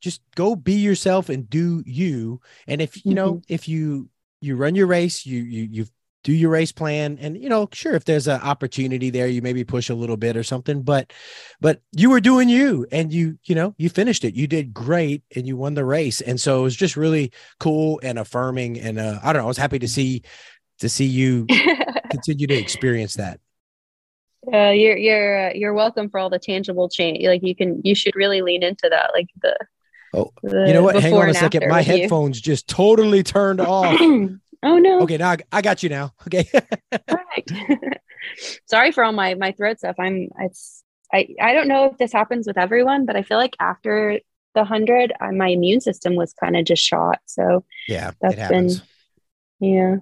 B: just go be yourself and do you. And if you know, mm-hmm. if you you run your race, you you you do your race plan and you know sure if there's an opportunity there you maybe push a little bit or something but but you were doing you and you you know you finished it you did great and you won the race and so it was just really cool and affirming and uh, i don't know i was happy to see to see you continue to experience that
A: uh, you're you're uh, you're welcome for all the tangible change like you can you should really lean into that like the
B: Oh, the you know what? Hang on a second. My headphones just totally turned off.
A: Oh no.
B: Okay, now I got you now. Okay.
A: Perfect. Sorry for all my my throat stuff. I'm it's I I don't know if this happens with everyone, but I feel like after the hundred, my immune system was kind of just shot. So
B: yeah, that's been
A: yeah.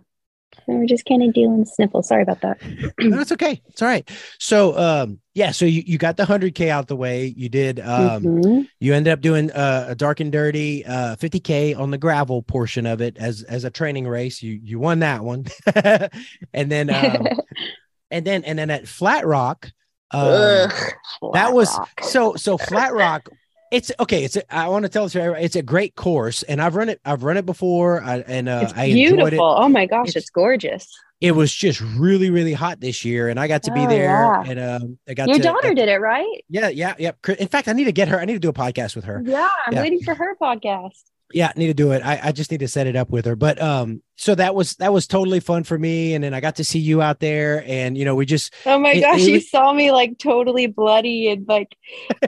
A: We're just kind of dealing sniffles. Sorry about that.
B: no, that's okay. It's all right. So, um, yeah, so you, you got the 100K out the way. You did, um, mm-hmm. you ended up doing uh, a dark and dirty uh, 50K on the gravel portion of it as as a training race. You you won that one. and then, um, and then, and then at Flat Rock, um, Ugh, Flat that was rock. so, so Flat Rock it's okay. It's a, I want to tell this. It's a great course, and I've run it. I've run it before, I, and uh, I enjoyed it.
A: Oh my gosh, it's, it's, gorgeous.
B: It was just really, really hot this year, and I got to be oh, there. Yeah. And um, I got
A: your
B: to,
A: daughter uh, did it, right?
B: Yeah, yeah, yeah. In fact, I need to get her. I need to do a podcast with her.
A: Yeah, I'm yeah. waiting for her podcast
B: yeah need to do it. I, I just need to set it up with her. But um so that was that was totally fun for me. And then i got to see you out there and you know we just
A: oh my it, gosh it, you saw me like totally bloody and like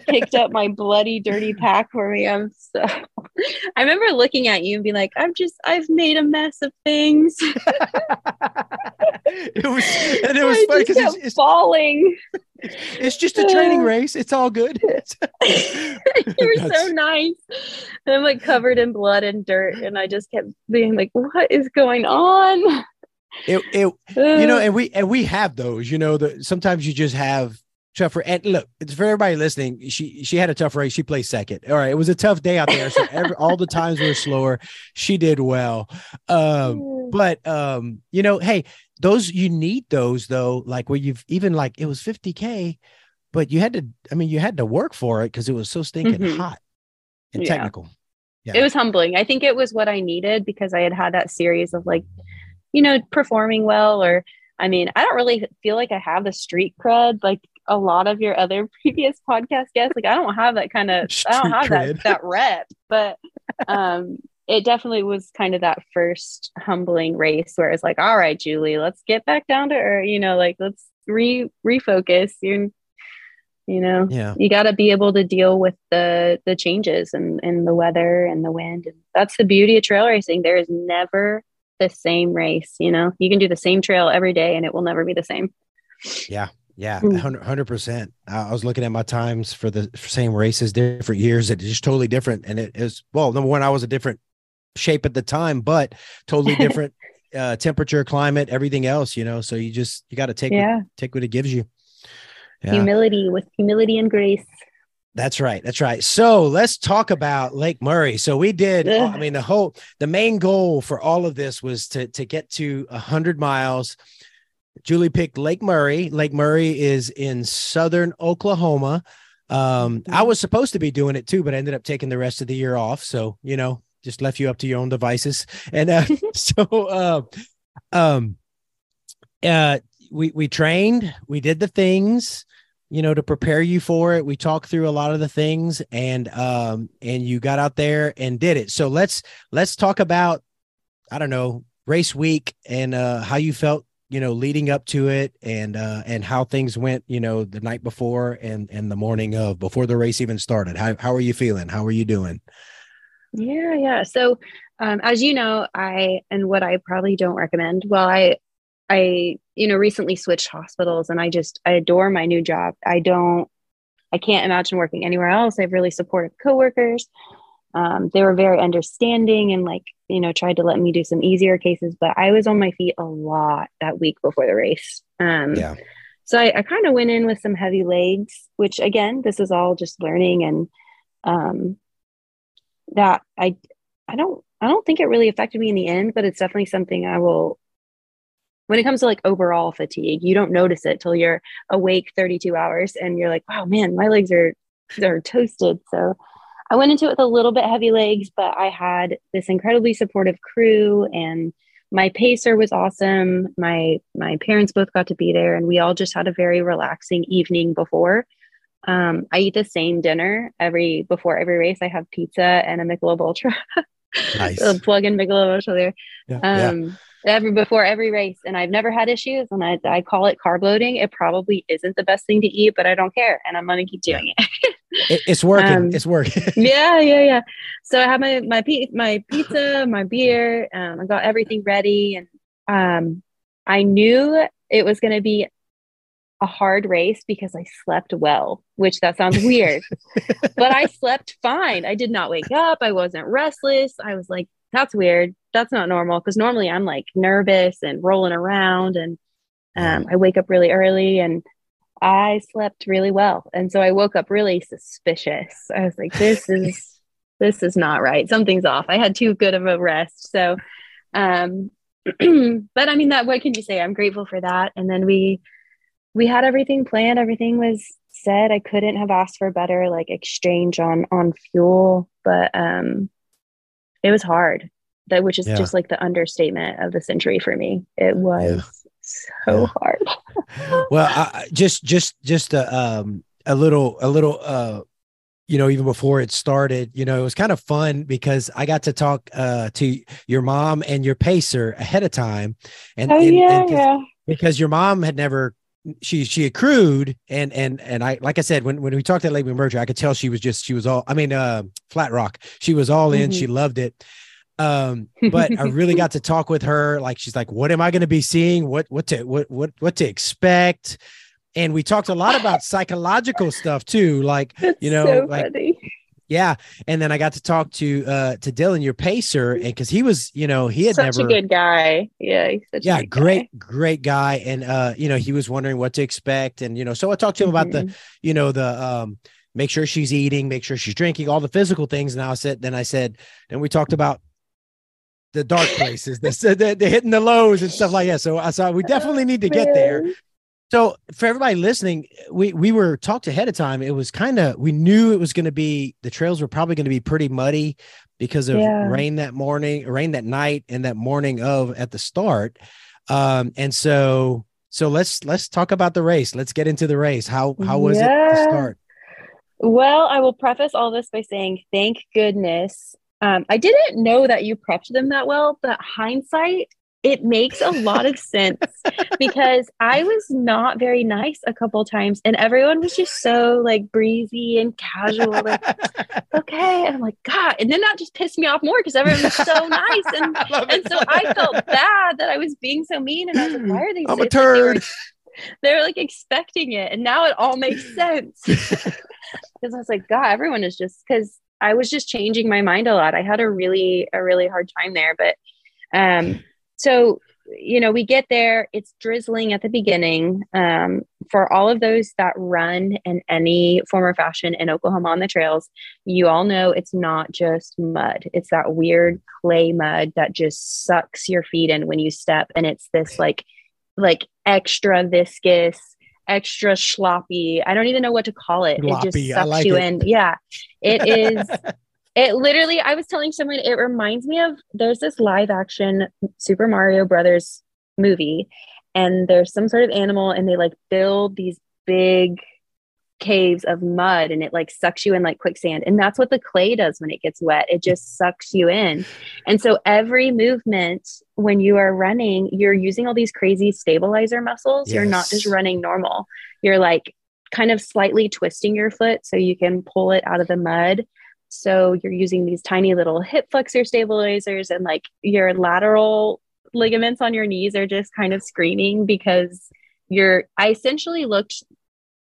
A: picked up my bloody dirty pack for me. I'm so i remember looking at you and being like i'm just i've made a mess of things.
B: It was and it was I funny because it's, it's
A: falling
B: it's just a training uh, race. It's all good.
A: You're so nice. And I'm like covered in blood and dirt, and I just kept being like, "What is going on?"
B: It, it, you know, uh. and we and we have those. You know, that sometimes you just have tougher. And look, it's for everybody listening. She she had a tough race. She placed second. All right, it was a tough day out there. So every, all the times were slower. She did well. Um, but um, you know, hey, those you need those though. Like where you've even like it was 50k, but you had to. I mean, you had to work for it because it was so stinking mm-hmm. hot and yeah. technical.
A: Yeah. It was humbling. I think it was what I needed because I had had that series of like, you know, performing well or I mean, I don't really feel like I have the street cred like a lot of your other previous podcast guests. Like I don't have that kind of I don't have that that rep, but um it definitely was kind of that first humbling race where it's like, all right, Julie, let's get back down to earth, you know, like let's re refocus. You're you know
B: yeah.
A: you got to be able to deal with the the changes and and the weather and the wind. And that's the beauty of trail racing. There is never the same race you know? You can do the same trail every day and it will never be the same.
B: Yeah yeah 100 percent i was looking at my times for the same races different years it's just totally different and it is well number one i was a different shape at the time but totally different uh temperature climate everything else you know so you just you got to take yeah. what, take what it gives you
A: yeah. humility with humility and grace
B: that's right. That's right. So let's talk about Lake Murray. So we did. Ugh. I mean, the whole the main goal for all of this was to to get to a hundred miles. Julie picked Lake Murray. Lake Murray is in southern Oklahoma. Um, I mm-hmm. was supposed to be doing it too, but I ended up taking the rest of the year off. So you know, just left you up to your own devices. And uh, so, uh, um, uh, we we trained. We did the things you know to prepare you for it we talked through a lot of the things and um and you got out there and did it so let's let's talk about i don't know race week and uh how you felt you know leading up to it and uh and how things went you know the night before and and the morning of before the race even started how how are you feeling how are you doing
A: yeah yeah so um as you know i and what i probably don't recommend well i I, you know, recently switched hospitals and I just, I adore my new job. I don't, I can't imagine working anywhere else. I have really supportive coworkers. Um, they were very understanding and like, you know, tried to let me do some easier cases, but I was on my feet a lot that week before the race. Um, yeah. So I, I kind of went in with some heavy legs, which again, this is all just learning and um, that I, I don't, I don't think it really affected me in the end, but it's definitely something I will when it comes to like overall fatigue, you don't notice it till you're awake 32 hours and you're like, wow, man, my legs are they're toasted. So I went into it with a little bit heavy legs, but I had this incredibly supportive crew and my pacer was awesome. My my parents both got to be there and we all just had a very relaxing evening before. Um, I eat the same dinner every before every race. I have pizza and a Michelob Ultra. nice. plug in Michelob Ultra there. Yeah, um, yeah every before every race and I've never had issues and I, I call it carb loading. It probably isn't the best thing to eat, but I don't care and I'm going to keep doing it.
B: it. It's working. Um, it's working.
A: yeah, yeah, yeah. So I have my my my pizza, my beer. Um, I got everything ready, and um, I knew it was going to be a hard race because I slept well, which that sounds weird, but I slept fine. I did not wake up. I wasn't restless. I was like, that's weird that's not normal because normally I'm like nervous and rolling around and um, I wake up really early and I slept really well. And so I woke up really suspicious. I was like, this is this is not right. Something's off. I had too good of a rest. So um but I mean that what can you say? I'm grateful for that. And then we we had everything planned, everything was said. I couldn't have asked for better like exchange on on fuel, but um it was hard that which is yeah. just like the understatement of the century for me. It was yeah. So
B: hard. well, I, just just just a um a little a little uh you know even before it started you know it was kind of fun because i got to talk uh to your mom and your pacer ahead of time and,
A: oh,
B: and,
A: yeah, and yeah.
B: because your mom had never she she accrued and and and I like I said when when we talked at Lake Merger I could tell she was just she was all I mean uh Flat Rock she was all in mm-hmm. she loved it um, but I really got to talk with her. Like she's like, what am I going to be seeing? What what to what what what to expect? And we talked a lot about psychological stuff too. Like
A: That's
B: you know,
A: so
B: like. Yeah, and then I got to talk to uh to Dylan, your pacer, and because he was, you know, he had
A: such
B: never
A: a good guy. Yeah,
B: yeah, great, guy. great guy, and uh, you know, he was wondering what to expect, and you know, so I talked to him mm-hmm. about the, mm-hmm. you know, the um, make sure she's eating, make sure she's drinking, all the physical things, and I said, then I said, then we talked about the dark places, the, the, the hitting the lows and stuff like that. So I saw we definitely need to get there. So for everybody listening, we we were talked ahead of time. It was kind of we knew it was going to be the trails were probably going to be pretty muddy because of yeah. rain that morning, rain that night, and that morning of at the start. Um, and so so let's let's talk about the race. Let's get into the race. How how was yeah. it to start?
A: Well, I will preface all this by saying thank goodness. Um, I didn't know that you prepped them that well, but hindsight it makes a lot of sense because I was not very nice a couple times and everyone was just so like breezy and casual like okay and I'm like god and then that just pissed me off more because everyone was so nice and and so I felt bad that I was being so mean and I was like why are they
B: I'm a turd.
A: like they were like expecting it and now it all makes sense. Because I was like god everyone is just because I was just changing my mind a lot. I had a really a really hard time there but um so you know we get there. It's drizzling at the beginning. Um, for all of those that run in any form or fashion in oklahoma on the trails you all know it's not just mud. It's that weird clay mud that just sucks your feet in when you step and it's this like like extra viscous extra sloppy i don't even know what to call it Sloppy. it just sucks like you it. in yeah it is It literally, I was telling someone, it reminds me of there's this live action Super Mario Brothers movie, and there's some sort of animal, and they like build these big caves of mud and it like sucks you in like quicksand. And that's what the clay does when it gets wet. It just sucks you in. And so every movement when you are running, you're using all these crazy stabilizer muscles. Yes. You're not just running normal. You're like kind of slightly twisting your foot so you can pull it out of the mud. So you're using these tiny little hip flexor stabilizers and like your lateral ligaments on your knees are just kind of screaming because you're I essentially looked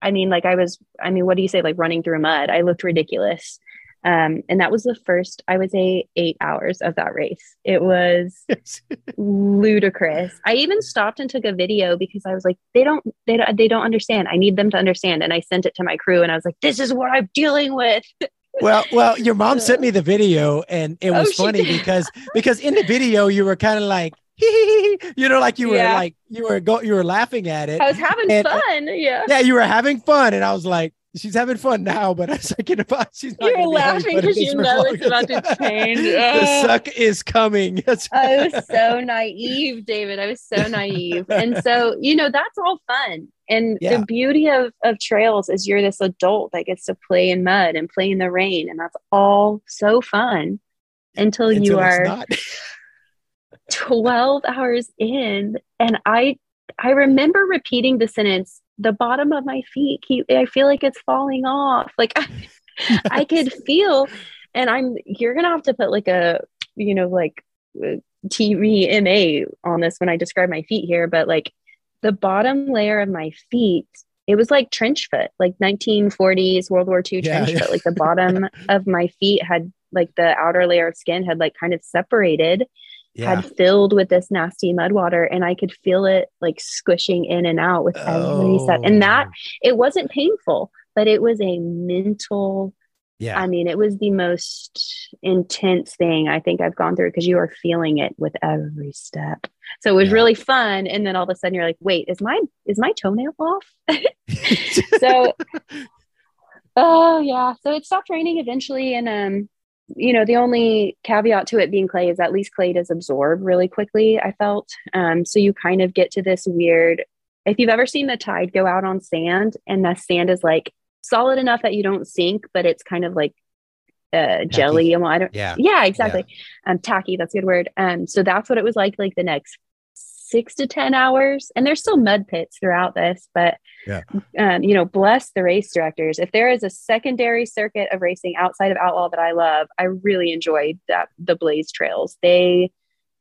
A: I mean like I was I mean what do you say like running through mud? I looked ridiculous. Um, and that was the first I would say 8 hours of that race. It was ludicrous. I even stopped and took a video because I was like they don't they don't they don't understand. I need them to understand. And I sent it to my crew and I was like this is what I'm dealing with.
B: Well, well, your mom sent me the video, and it was oh, funny because because in the video you were kind of like, you know, like you were like you were go you were laughing at it.
A: I was having and, uh, fun. Yeah.
B: Yeah, you were having fun, and I was like, she's having fun now, but a second about she's
A: not You're laughing because you know it's about to change.
B: the suck is coming.
A: I was so naive, David. I was so naive. And so, you know, that's all fun. And yeah. the beauty of, of trails is you're this adult that gets to play in mud and play in the rain. And that's all so fun until, until you are 12 hours in. And I I remember repeating the sentence, the bottom of my feet keep I feel like it's falling off. Like I, I could feel and I'm you're gonna have to put like a you know like uh, TVMA on this when I describe my feet here, but like the bottom layer of my feet, it was like trench foot, like 1940s World War II trench yeah. foot. Like the bottom of my feet had like the outer layer of skin had like kind of separated, yeah. had filled with this nasty mud water, and I could feel it like squishing in and out with every step. And that oh. it wasn't painful, but it was a mental yeah. I mean, it was the most intense thing I think I've gone through because you are feeling it with every step. So it was yeah. really fun. And then all of a sudden you're like, wait, is my is my toenail off? so oh yeah. So it stopped raining eventually. And um, you know, the only caveat to it being clay is at least clay does absorb really quickly, I felt. Um, so you kind of get to this weird if you've ever seen the tide go out on sand and the sand is like solid enough that you don't sink, but it's kind of like uh, jelly. And I don't, yeah, yeah, exactly. Yeah. Um, tacky. That's a good word. Um, so that's what it was like, like the next six to 10 hours. And there's still mud pits throughout this, but, yeah. um, you know, bless the race directors. If there is a secondary circuit of racing outside of Outlaw that I love, I really enjoyed that the Blaze Trails. They,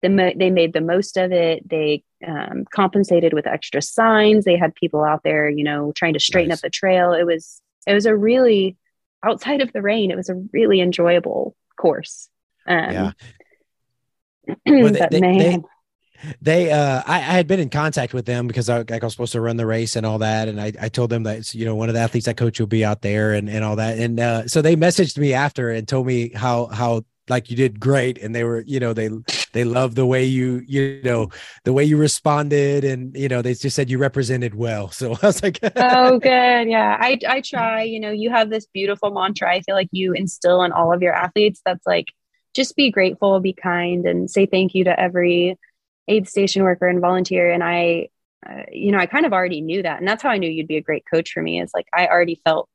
A: the, they made the most of it. They um, compensated with extra signs. They had people out there, you know, trying to straighten nice. up the trail. It was it was a really outside of the rain, it was a really enjoyable course. Um,
B: yeah. Well, they, they, they, they, uh I, I, had been in contact with them because I, like I was supposed to run the race and all that. And I, I told them that you know one of the athletes I coach will be out there and, and all that. And uh so they messaged me after and told me how how like you did great. And they were you know they they love the way you you know the way you responded and you know they just said you represented well. So i was like
A: oh good. Yeah. I i try you know you have this beautiful mantra i feel like you instill in all of your athletes that's like just be grateful be kind and say thank you to every aid station worker and volunteer. And i uh, you know i kind of already knew that. And that's how i knew you'd be a great coach for me is like i already felt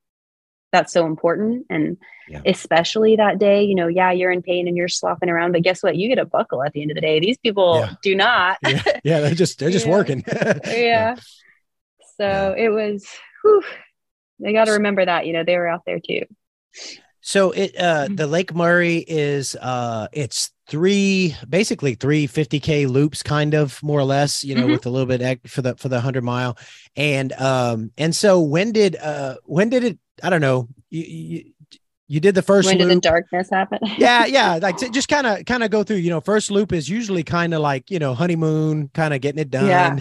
A: that's so important. And yeah. especially that day you know yeah you're in pain and you're slopping around but guess what? You get a buckle at the end of the day. These people yeah. do not.
B: Yeah. yeah. they're just they're just working.
A: Yeah. So it was whew, they got to remember that you know they were out there too
B: so it uh mm-hmm. the lake murray is uh it's three basically three 50k loops kind of more or less you know mm-hmm. with a little bit for the for the 100 mile and um and so when did uh when did it I don't know. You, you, you did the first
A: when
B: loop.
A: did the darkness happen
B: yeah yeah like just kind of kind of go through you know first loop is usually kind of like you know honeymoon kind of getting it done yeah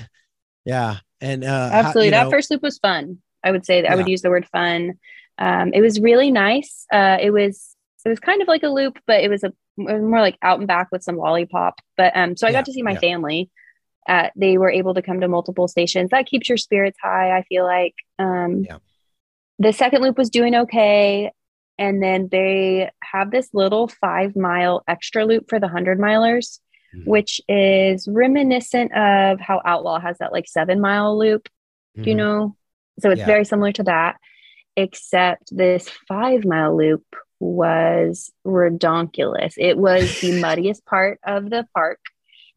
B: yeah and uh
A: absolutely how, that know, first loop was fun i would say yeah. i would use the word fun um it was really nice uh it was it was kind of like a loop but it was a it was more like out and back with some lollipop but um so i yeah, got to see my yeah. family uh, they were able to come to multiple stations that keeps your spirits high i feel like um yeah the second loop was doing okay. And then they have this little five mile extra loop for the 100 milers, mm-hmm. which is reminiscent of how Outlaw has that like seven mile loop. Mm-hmm. You know? So it's very similar to that, except this five mile loop was redonkulous. It was the muddiest part of the park.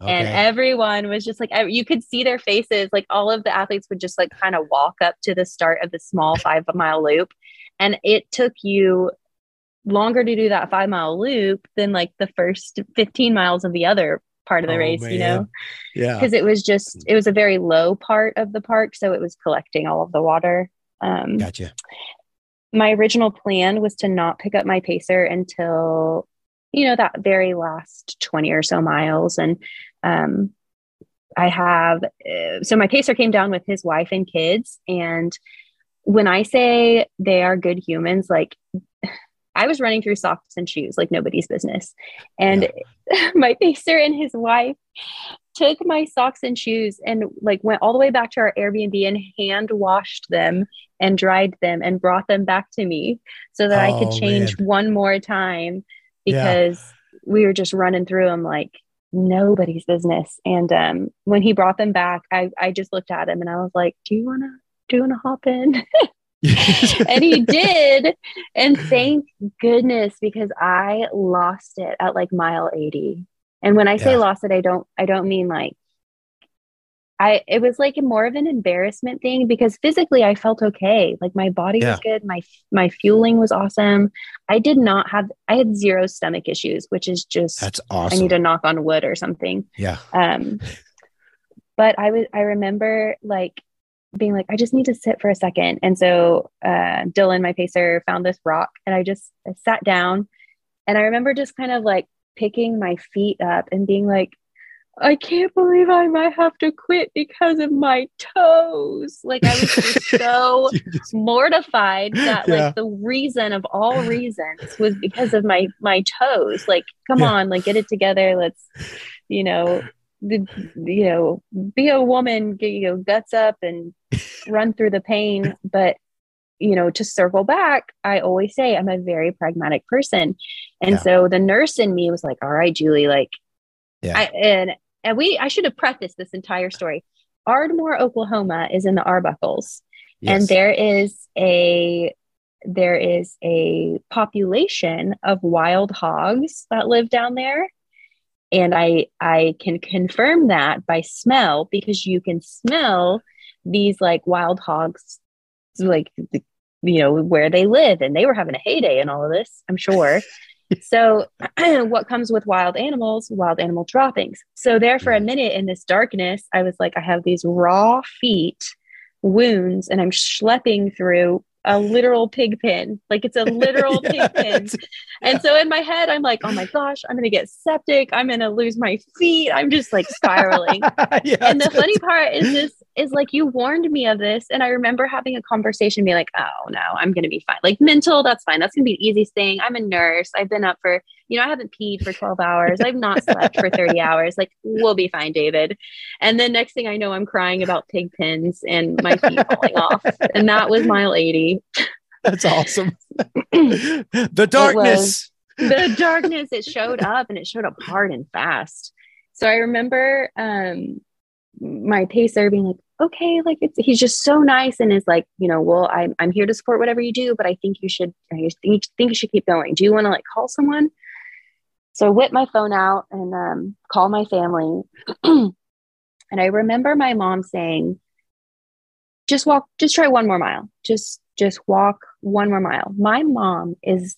A: Okay. And everyone was just like, you could see their faces. Like all of the athletes would just like kind of walk up to the start of the small five mile loop. And it took you longer to do that five mile loop than like the first 15 miles of the other part of the oh, race, man. you know?
B: Yeah.
A: Because it was just, it was a very low part of the park. So it was collecting all of the water. Um,
B: gotcha.
A: My original plan was to not pick up my pacer until you know that very last 20 or so miles and um, I have, uh, so my pacer came down with his wife and kids. And when I say they are good humans, like I was running through socks and shoes like nobody's business. And yeah. my pacer and his wife took my socks and shoes and like went all the way back to our Airbnb and hand washed them and dried them and brought them back to me so that oh, I could oh, change man. one more time because yeah. we were just running through them like nobody's business. And um, when he brought them back, I, I just looked at him and I was like, do you want to, do you want to hop in? and he did. And thank goodness because I lost it at like mile 80. And when I say yeah. lost it, I don't, I don't mean like I it was like more of an embarrassment thing because physically I felt okay. Like my body yeah. was good, my my fueling was awesome. I did not have I had zero stomach issues, which is just
B: That's awesome.
A: I need to knock on wood or something.
B: Yeah.
A: Um but I was I remember like being like I just need to sit for a second. And so uh Dylan my pacer found this rock and I just I sat down and I remember just kind of like picking my feet up and being like I can't believe I might have to quit because of my toes. Like I was just so just, mortified that yeah. like the reason of all reasons was because of my my toes. Like, come yeah. on, like get it together. Let's, you know, the, you know, be a woman, get you know, guts up and run through the pain. But you know, to circle back, I always say I'm a very pragmatic person. And yeah. so the nurse in me was like, all right, Julie, like yeah. I, and and we I should have prefaced this entire story. Ardmore, Oklahoma is in the Arbuckles. Yes. And there is a there is a population of wild hogs that live down there. And I I can confirm that by smell because you can smell these like wild hogs like you know where they live and they were having a heyday in all of this, I'm sure. So what comes with wild animals? Wild animal droppings. So there for a minute in this darkness i was like i have these raw feet wounds and i'm schlepping through a literal pig pen. Like it's a literal yeah, pig pen. And so in my head, I'm like, oh my gosh, I'm going to get septic. I'm going to lose my feet. I'm just like spiraling. yes, and the funny part is this is like, you warned me of this. And I remember having a conversation, being like, oh no, I'm going to be fine. Like mental, that's fine. That's going to be the easiest thing. I'm a nurse. I've been up for, you know, I haven't peed for 12 hours. I've not slept for 30 hours. Like we'll be fine, David. And then next thing I know, I'm crying about pig pens and my feet falling off. And that was mile 80.
B: That's awesome. the darkness.
A: the darkness. It showed up and it showed up hard and fast. So I remember um, my pacer being like, okay, like it's he's just so nice and is like, you know, well, I'm I'm here to support whatever you do, but I think you should I think, think you should keep going. Do you want to like call someone? So I whip my phone out and um, call my family. and I remember my mom saying, just walk, just try one more mile. Just just walk one more mile. My mom is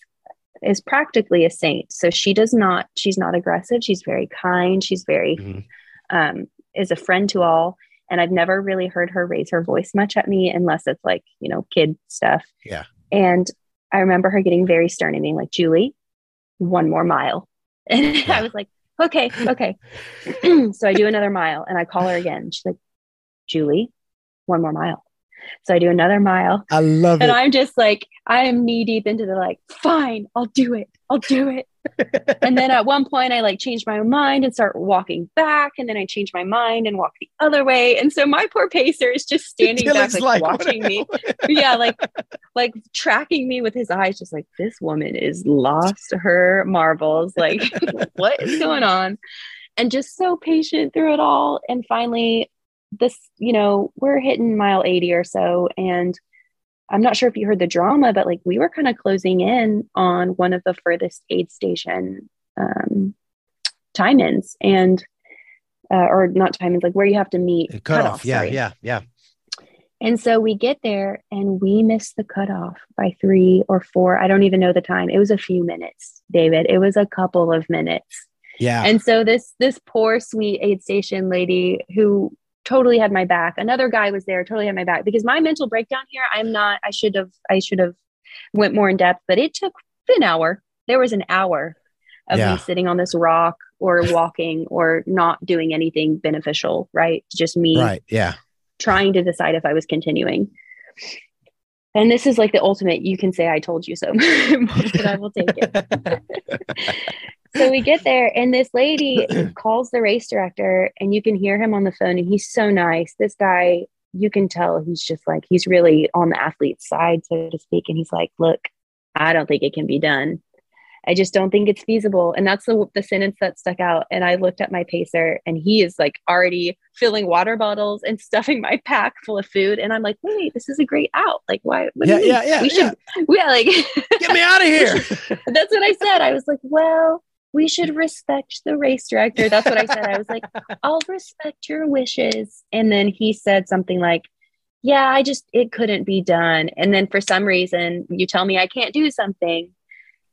A: is practically a saint. So she does not, she's not aggressive. She's very kind. She's very mm-hmm. um, is a friend to all. And I've never really heard her raise her voice much at me unless it's like, you know, kid stuff.
B: Yeah.
A: And I remember her getting very stern and being like, Julie, one more mile. And yeah. I was like, okay, okay. so I do another mile and I call her again. She's like, Julie, one more mile. So I do another mile.
B: I love
A: and
B: it.
A: And I'm just like, I am knee deep into the like, fine, I'll do it. I'll do it. and then at one point I like changed my mind and start walking back. And then I change my mind and walk the other way. And so my poor pacer is just standing back, like, like watching me. yeah, like like tracking me with his eyes, just like this woman is lost her marbles. Like, what is going on? And just so patient through it all. And finally this, you know, we're hitting mile 80 or so. And I'm not sure if you heard the drama, but like we were kind of closing in on one of the furthest aid station um, time ins and, uh, or not time ins, like where you have to meet.
B: Cut off. Yeah. Yeah. Yeah.
A: And so we get there and we miss the cutoff by three or four. I don't even know the time. It was a few minutes, David. It was a couple of minutes.
B: Yeah.
A: And so this this poor sweet aid station lady who totally had my back. Another guy was there, totally had my back because my mental breakdown here, I'm not, I should have, I should have went more in depth, but it took an hour. There was an hour of yeah. me sitting on this rock or walking or not doing anything beneficial, right? Just me.
B: Right. Yeah.
A: Trying to decide if I was continuing. And this is like the ultimate, you can say I told you so, but I will take it. so we get there and this lady calls the race director and you can hear him on the phone and he's so nice. This guy you can tell he's just like he's really on the athlete's side so to speak and he's like look i don't think it can be done. I just don't think it's feasible. And that's the, the sentence that stuck out and i looked at my pacer and he is like already filling water bottles and stuffing my pack full of food and i'm like wait this is a great out. Like why
B: yeah, yeah yeah
A: we
B: yeah.
A: should yeah. like
B: get me out of here.
A: That's what i said. I was like well we should respect the race director. That's what I said. I was like, I'll respect your wishes. And then he said something like, Yeah, I just, it couldn't be done. And then for some reason, you tell me I can't do something.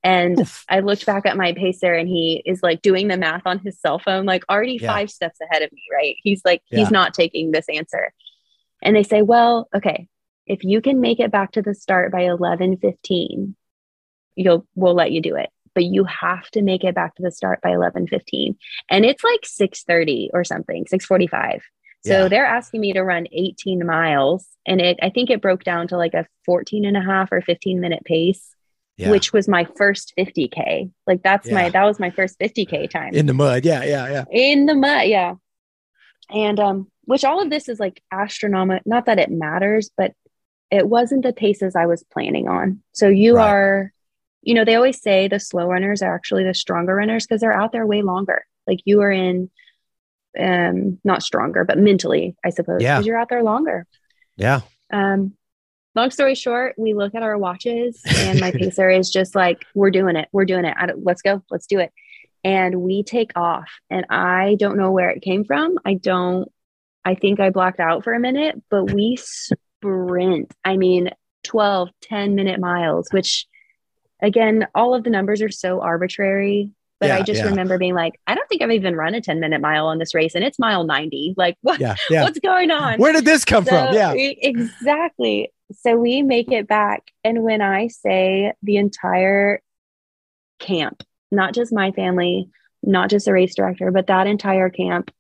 A: And Oof. I looked back at my pacer and he is like doing the math on his cell phone, like already yeah. five steps ahead of me, right? He's like, yeah. he's not taking this answer. And they say, Well, okay, if you can make it back to the start by 11 15, you'll, we'll let you do it but you have to make it back to the start by 11:15 and it's like 6:30 or something 6:45 so yeah. they're asking me to run 18 miles and it I think it broke down to like a 14 and a half or 15 minute pace yeah. which was my first 50k like that's yeah. my that was my first 50k time
B: in the mud yeah yeah yeah
A: in the mud yeah and um which all of this is like astronomical not that it matters but it wasn't the paces I was planning on. So you right. are you know, they always say the slow runners are actually the stronger runners because they're out there way longer. Like you are in, um, not stronger, but mentally, I suppose,
B: because
A: yeah. you're out there longer.
B: Yeah.
A: Um, long story short, we look at our watches, and my pacer is just like, "We're doing it. We're doing it. let's go. Let's do it." And we take off, and I don't know where it came from. I don't. I think I blacked out for a minute, but we sprint. I mean, 12, 10 minute miles, which again, all of the numbers are so arbitrary. But yeah, I just yeah. remember being like, I don't think I've even run a 10 minute mile on this race and it's mile 90. Like what, yeah, what's going on?
B: Where did this come so, from? Yeah.
A: Exactly. so we make it back. And when I say the entire camp, not just my family, not just the race director, but that entire camp,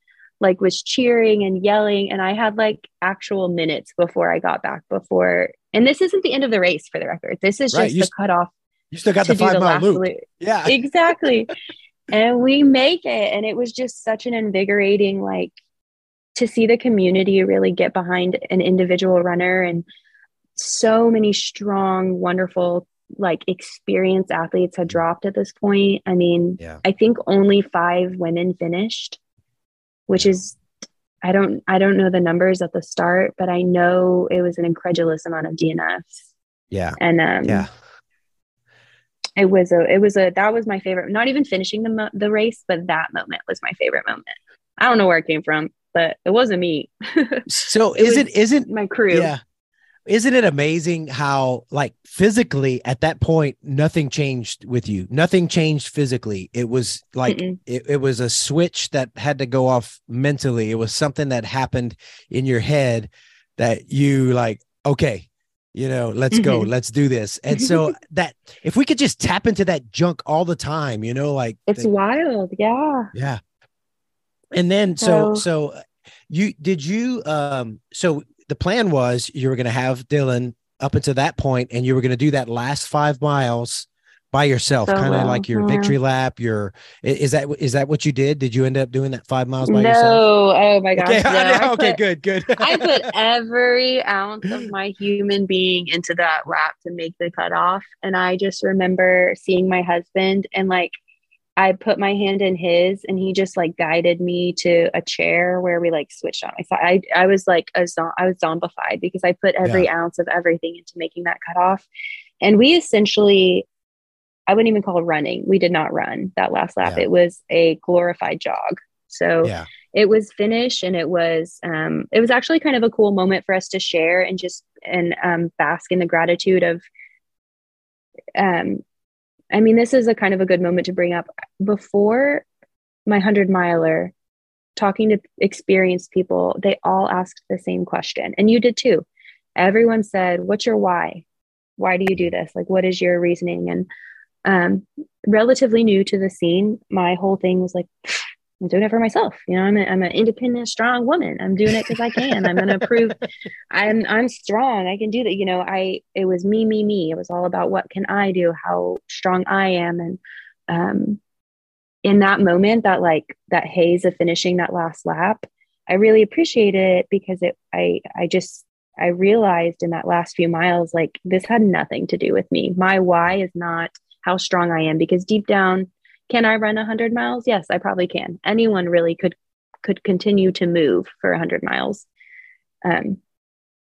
A: like was cheering and yelling. And I had like actual minutes before I got back before. And this isn't the end of the race for the record. This is right. just you the cutoff.
B: You still got the five mile loop. loop. Yeah.
A: Exactly. and we make it. And it was just such an invigorating, like to see the community really get behind an individual runner and so many strong, wonderful, like experienced athletes had dropped at this point. I mean, yeah. I think only five women finished, which is I don't I don't know the numbers at the start, but I know it was an incredulous amount of DNFs.
B: Yeah.
A: And um yeah. It was a it was a that was my favorite. Not even finishing the the race, but that moment was my favorite moment. I don't know where it came from, but it wasn't me.
B: so it is it isn't
A: my crew?
B: Yeah isn't it amazing how like physically at that point nothing changed with you nothing changed physically it was like it, it, was a switch that had to go off mentally it was something that happened in your head that you like okay you know let's mm-hmm. go let's do this. And so that if we could just tap into that junk all the time you know like
A: it's
B: the,
A: wild yeah.
B: Yeah. And then so so you did you um so the plan was you were going to have Dylan up until that point, and you were going to do that last five miles by yourself, so kind of well. like your yeah. victory hmm. lap. Your is that is that what you did? Did you end up doing that five miles by
A: no.
B: yourself?
A: No, oh my gosh,
B: okay,
A: no.
B: okay, put, good, good.
A: I put every ounce of my human being into that lap to make the cutoff, and I just remember seeing my husband and like I put my hand in his and he just like guided me to a chair where we like switched on my side. I, I was like a zo- I was zombified because I put every yeah. ounce of everything into making that cutoff. And we essentially, I wouldn't even call it running. We did not run that last lap. Yeah. It was a glorified jog. So yeah. it was finished and it was um it was actually kind of a cool moment for us to share and just and um bask in the gratitude of um I mean, this is a kind of a good moment to bring up. Before my 100 miler, talking to experienced people, they all asked the same question. And you did too. Everyone said, What's your why? Why do you do this? Like, what is your reasoning? And um, relatively new to the scene, my whole thing was like, I'm doing it for myself. You know, I'm, a, I'm an independent, strong woman. I'm doing it because I can. I'm going to prove I'm I'm strong. I can do that. You know, I it was me, me, me. It was all about what can I do, how strong I am, and um, in that moment, that like that haze of finishing that last lap, I really appreciated it because it. I I just I realized in that last few miles, like this had nothing to do with me. My why is not how strong I am because deep down can I run 100 miles? Yes, I probably can. Anyone really could could continue to move for 100 miles. Um,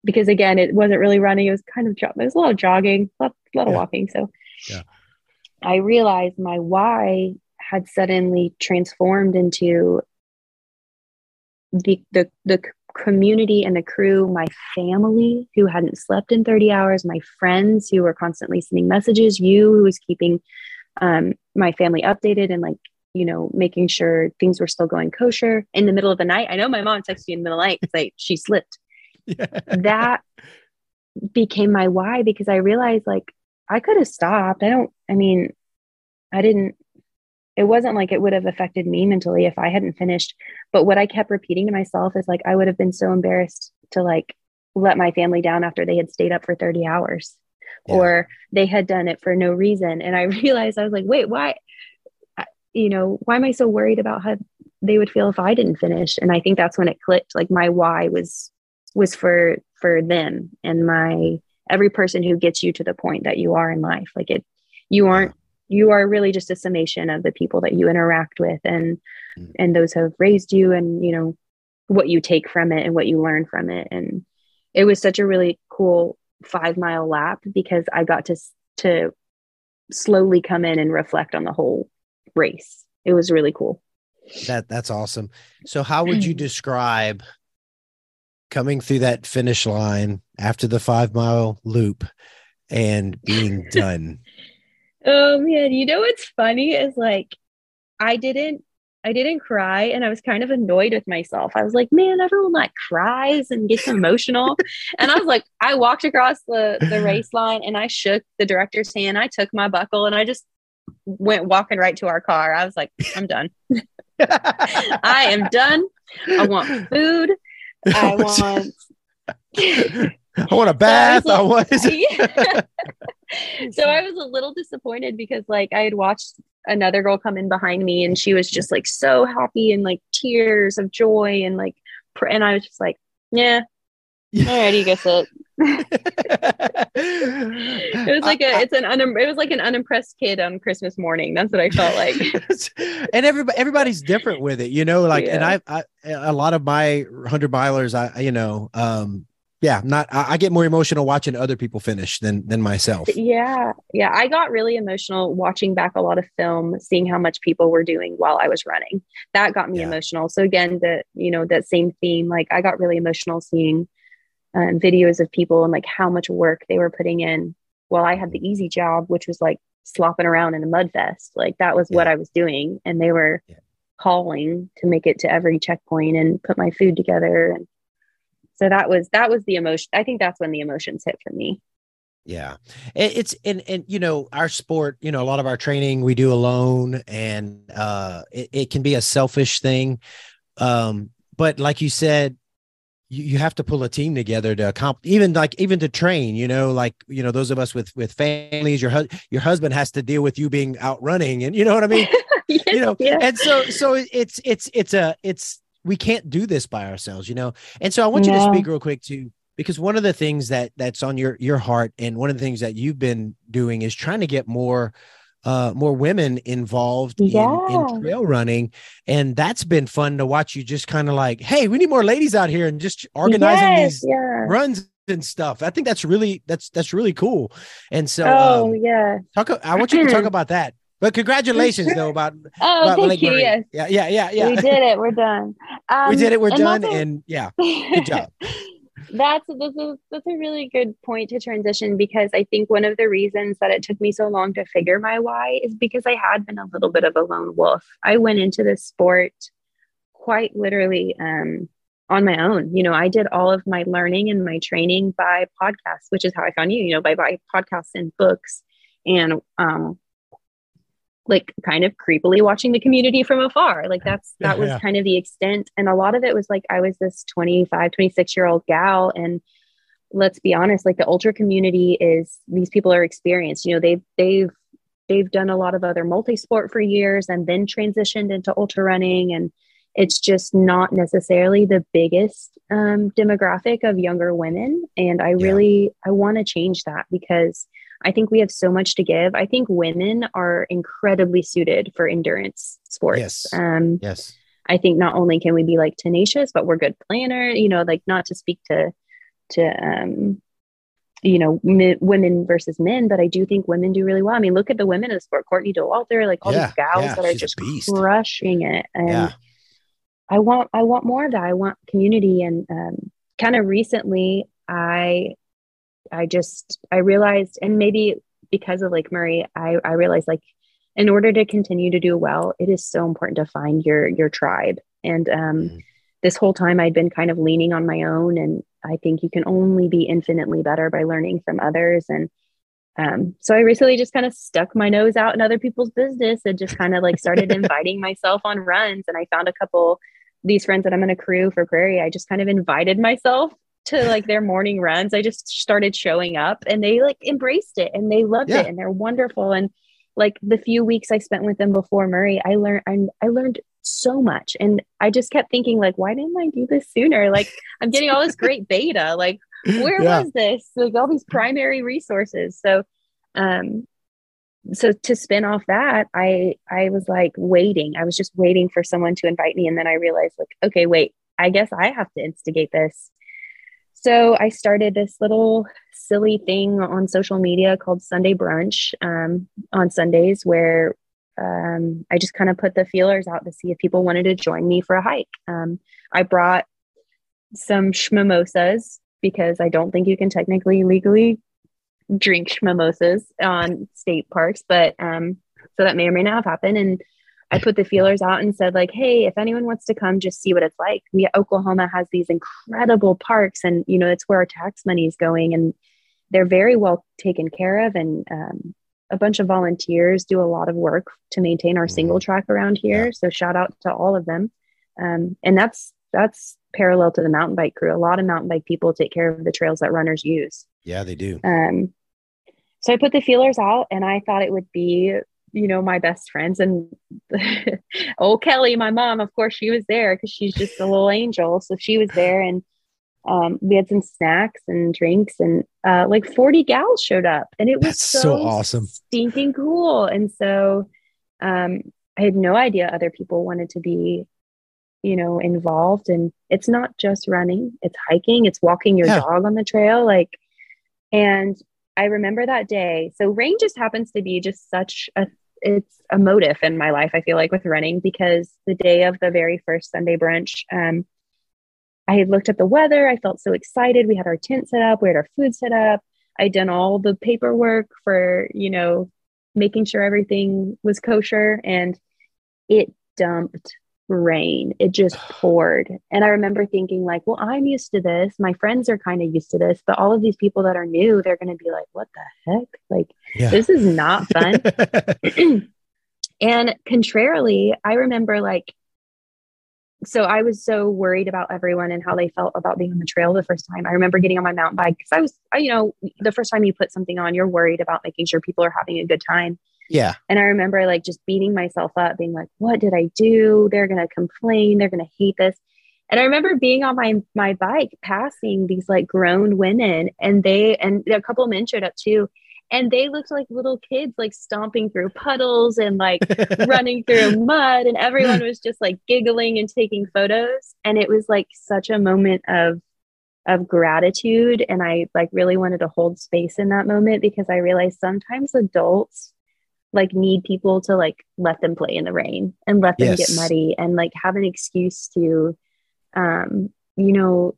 A: because again, it wasn't really running. It was kind of, there was a lot of jogging, a lot, a lot yeah. of walking. So yeah. I realized my why had suddenly transformed into the, the, the community and the crew, my family who hadn't slept in 30 hours, my friends who were constantly sending messages, you who was keeping um, my family updated and like you know making sure things were still going kosher in the middle of the night. I know my mom texted me in the middle of the night because like she slipped. Yeah. that became my why because i realized like i could have stopped. I don't i mean i didn't it wasn't like it would have affected me mentally if i hadn't finished but what i kept repeating to myself is like i would have been so embarrassed to like let my family down after they had stayed up for 30 hours yeah. or they had done it for no reason. And I realized I was like, wait, why? You know, why am I so worried about how they would feel if I didn't finish? And I think that's when it clicked. Like my why was was for for them and my every person who gets you to the point that you are in life. Like it, you aren't you are really just a summation of the people that you interact with and mm. and those have raised you and you know what you take from it and what you learn from it and it was such a really cool five mile lap because I got to to slowly come in and reflect on the whole race. It was really cool.
B: That that's awesome. So how would you describe coming through that finish line after the 5 mile loop and being done?
A: Oh man, you know what's funny is like I didn't I didn't cry and I was kind of annoyed with myself. I was like, man, everyone like cries and gets emotional. and I was like, I walked across the, the race line and I shook the director's hand. I took my buckle and I just went walking right to our car. I was like, I'm done. I am done. I want food. I want
B: I want a bath. So I, like, I
A: want so I was a little disappointed because like I had watched another girl come in behind me and she was just like so happy and like tears of joy and like pr- and I was just like, yeah. All right, you guess it. it was like a it's an un, it was like an unimpressed kid on Christmas morning. That's what I felt like.
B: and everybody everybody's different with it, you know. Like, yeah. and I, I a lot of my hundred milers, I you know, um, yeah, not I, I, get more emotional watching other people finish than than myself.
A: Yeah, yeah, I got really emotional watching back a lot of film, seeing how much people were doing while I was running. That got me yeah. emotional. So again, the you know that same theme, like I got really emotional seeing um, videos of people and like how much work they were putting in while I had the easy job, which was like slopping around in a mud vest. Like that was yeah. what I was doing, and they were yeah. hauling to make it to every checkpoint and put my food together and so that was that was the emotion i think that's when the emotions hit for me.
B: Yeah. It's and and you know our sport you know a lot of our training we do alone and uh it, it can be a selfish thing. Um but like you said you, you have to pull a team together to accomplish even like even to train you know like you know those of us with with families your husband your husband has to deal with you being out running and you know what i mean? Yes, you know yeah. and so so it's it's it's a it's we can't do this by ourselves, you know? And so I want you to speak real quick too, because one of the things that that's on your, your heart and one of the things that you've been doing is trying to get more, uh, more women involved yeah. in, in trail running. And that's been fun to watch you just kind of like, Hey, we need more ladies out here and just organizing yes, these yeah. runs and stuff. I think that's really, that's, that's really cool. And so,
A: oh um, yeah,
B: talk, I want you to talk about that but congratulations though about
A: oh
B: about
A: thank Lake you. Yes.
B: Yeah, yeah, yeah, yeah.
A: We did it. We're done.
B: Um, we did it. We're and done. And yeah, good job.
A: that's this is that's a really good point to transition because I think one of the reasons that it took me so long to figure my why is because I had been a little bit of a lone wolf. I went into this sport quite literally um, on my own. You know, I did all of my learning and my training by podcasts, which is how I found you. You know, by by podcasts and books and um, like kind of creepily watching the community from afar. Like that's that was yeah. kind of the extent. And a lot of it was like I was this 25, 26 year old gal. And let's be honest, like the ultra community is these people are experienced. You know, they've they've they've done a lot of other multi-sport for years and then transitioned into ultra running. And it's just not necessarily the biggest um, demographic of younger women. And I really I want to change that because I think we have so much to give. I think women are incredibly suited for endurance sports.
B: Yes. Um, yes.
A: I think not only can we be like tenacious, but we're good planner. You know, like not to speak to to um, you know m- women versus men, but I do think women do really well. I mean, look at the women in the sport, Courtney Dauwalter, like all yeah, these gals yeah, that are just crushing it. And yeah. I want I want more of that. I want community and um, kind of recently I I just I realized, and maybe because of Lake Murray, I I realized like in order to continue to do well, it is so important to find your your tribe. And um, mm-hmm. this whole time, I'd been kind of leaning on my own, and I think you can only be infinitely better by learning from others. And um, so I recently just kind of stuck my nose out in other people's business and just kind of like started inviting myself on runs. And I found a couple these friends that I'm in a crew for Prairie. I just kind of invited myself to like their morning runs, I just started showing up and they like embraced it and they loved yeah. it and they're wonderful. And like the few weeks I spent with them before Murray, I learned I, I learned so much. And I just kept thinking, like, why didn't I do this sooner? Like I'm getting all this great beta. Like, where yeah. was this? Like all these primary resources. So um so to spin off that, I I was like waiting. I was just waiting for someone to invite me. And then I realized, like, okay, wait, I guess I have to instigate this. So I started this little silly thing on social media called Sunday Brunch um, on Sundays, where um, I just kind of put the feelers out to see if people wanted to join me for a hike. Um, I brought some schmimosas because I don't think you can technically legally drink schmimosas on state parks, but um, so that may or may not have happened. And I put the feelers out and said, like, hey, if anyone wants to come, just see what it's like. We Oklahoma has these incredible parks, and you know, it's where our tax money is going, and they're very well taken care of. And um, a bunch of volunteers do a lot of work to maintain our mm-hmm. single track around here. Yeah. So shout out to all of them. Um, and that's that's parallel to the mountain bike crew. A lot of mountain bike people take care of the trails that runners use.
B: Yeah, they do.
A: Um, so I put the feelers out, and I thought it would be you know, my best friends and oh, Kelly, my mom, of course, she was there because she's just a little angel. So she was there and um, we had some snacks and drinks and uh, like 40 gals showed up and it was so,
B: so, awesome.
A: Stinking cool. And so um, I had no idea other people wanted to be, you know, involved. And it's not just running, it's hiking, it's walking your yeah. dog on the trail. Like, and I remember that day. So rain just happens to be just such a it's a motive in my life. I feel like with running because the day of the very first Sunday brunch, um, I had looked at the weather. I felt so excited. We had our tent set up. We had our food set up. I'd done all the paperwork for you know making sure everything was kosher, and it dumped rain. It just poured. And I remember thinking, like, well, I'm used to this. My friends are kind of used to this, but all of these people that are new, they're going to be like, what the heck? Like, yeah. this is not fun. and contrarily, I remember like, so I was so worried about everyone and how they felt about being on the trail the first time. I remember getting on my mountain bike because I was, you know, the first time you put something on, you're worried about making sure people are having a good time.
B: Yeah.
A: And I remember like just beating myself up, being like, what did I do? They're going to complain. They're going to hate this. And I remember being on my my bike passing these like grown women and they and a couple of men showed up too and they looked like little kids like stomping through puddles and like running through mud and everyone was just like giggling and taking photos and it was like such a moment of of gratitude and I like really wanted to hold space in that moment because I realized sometimes adults like need people to like let them play in the rain and let them yes. get muddy and like have an excuse to um you know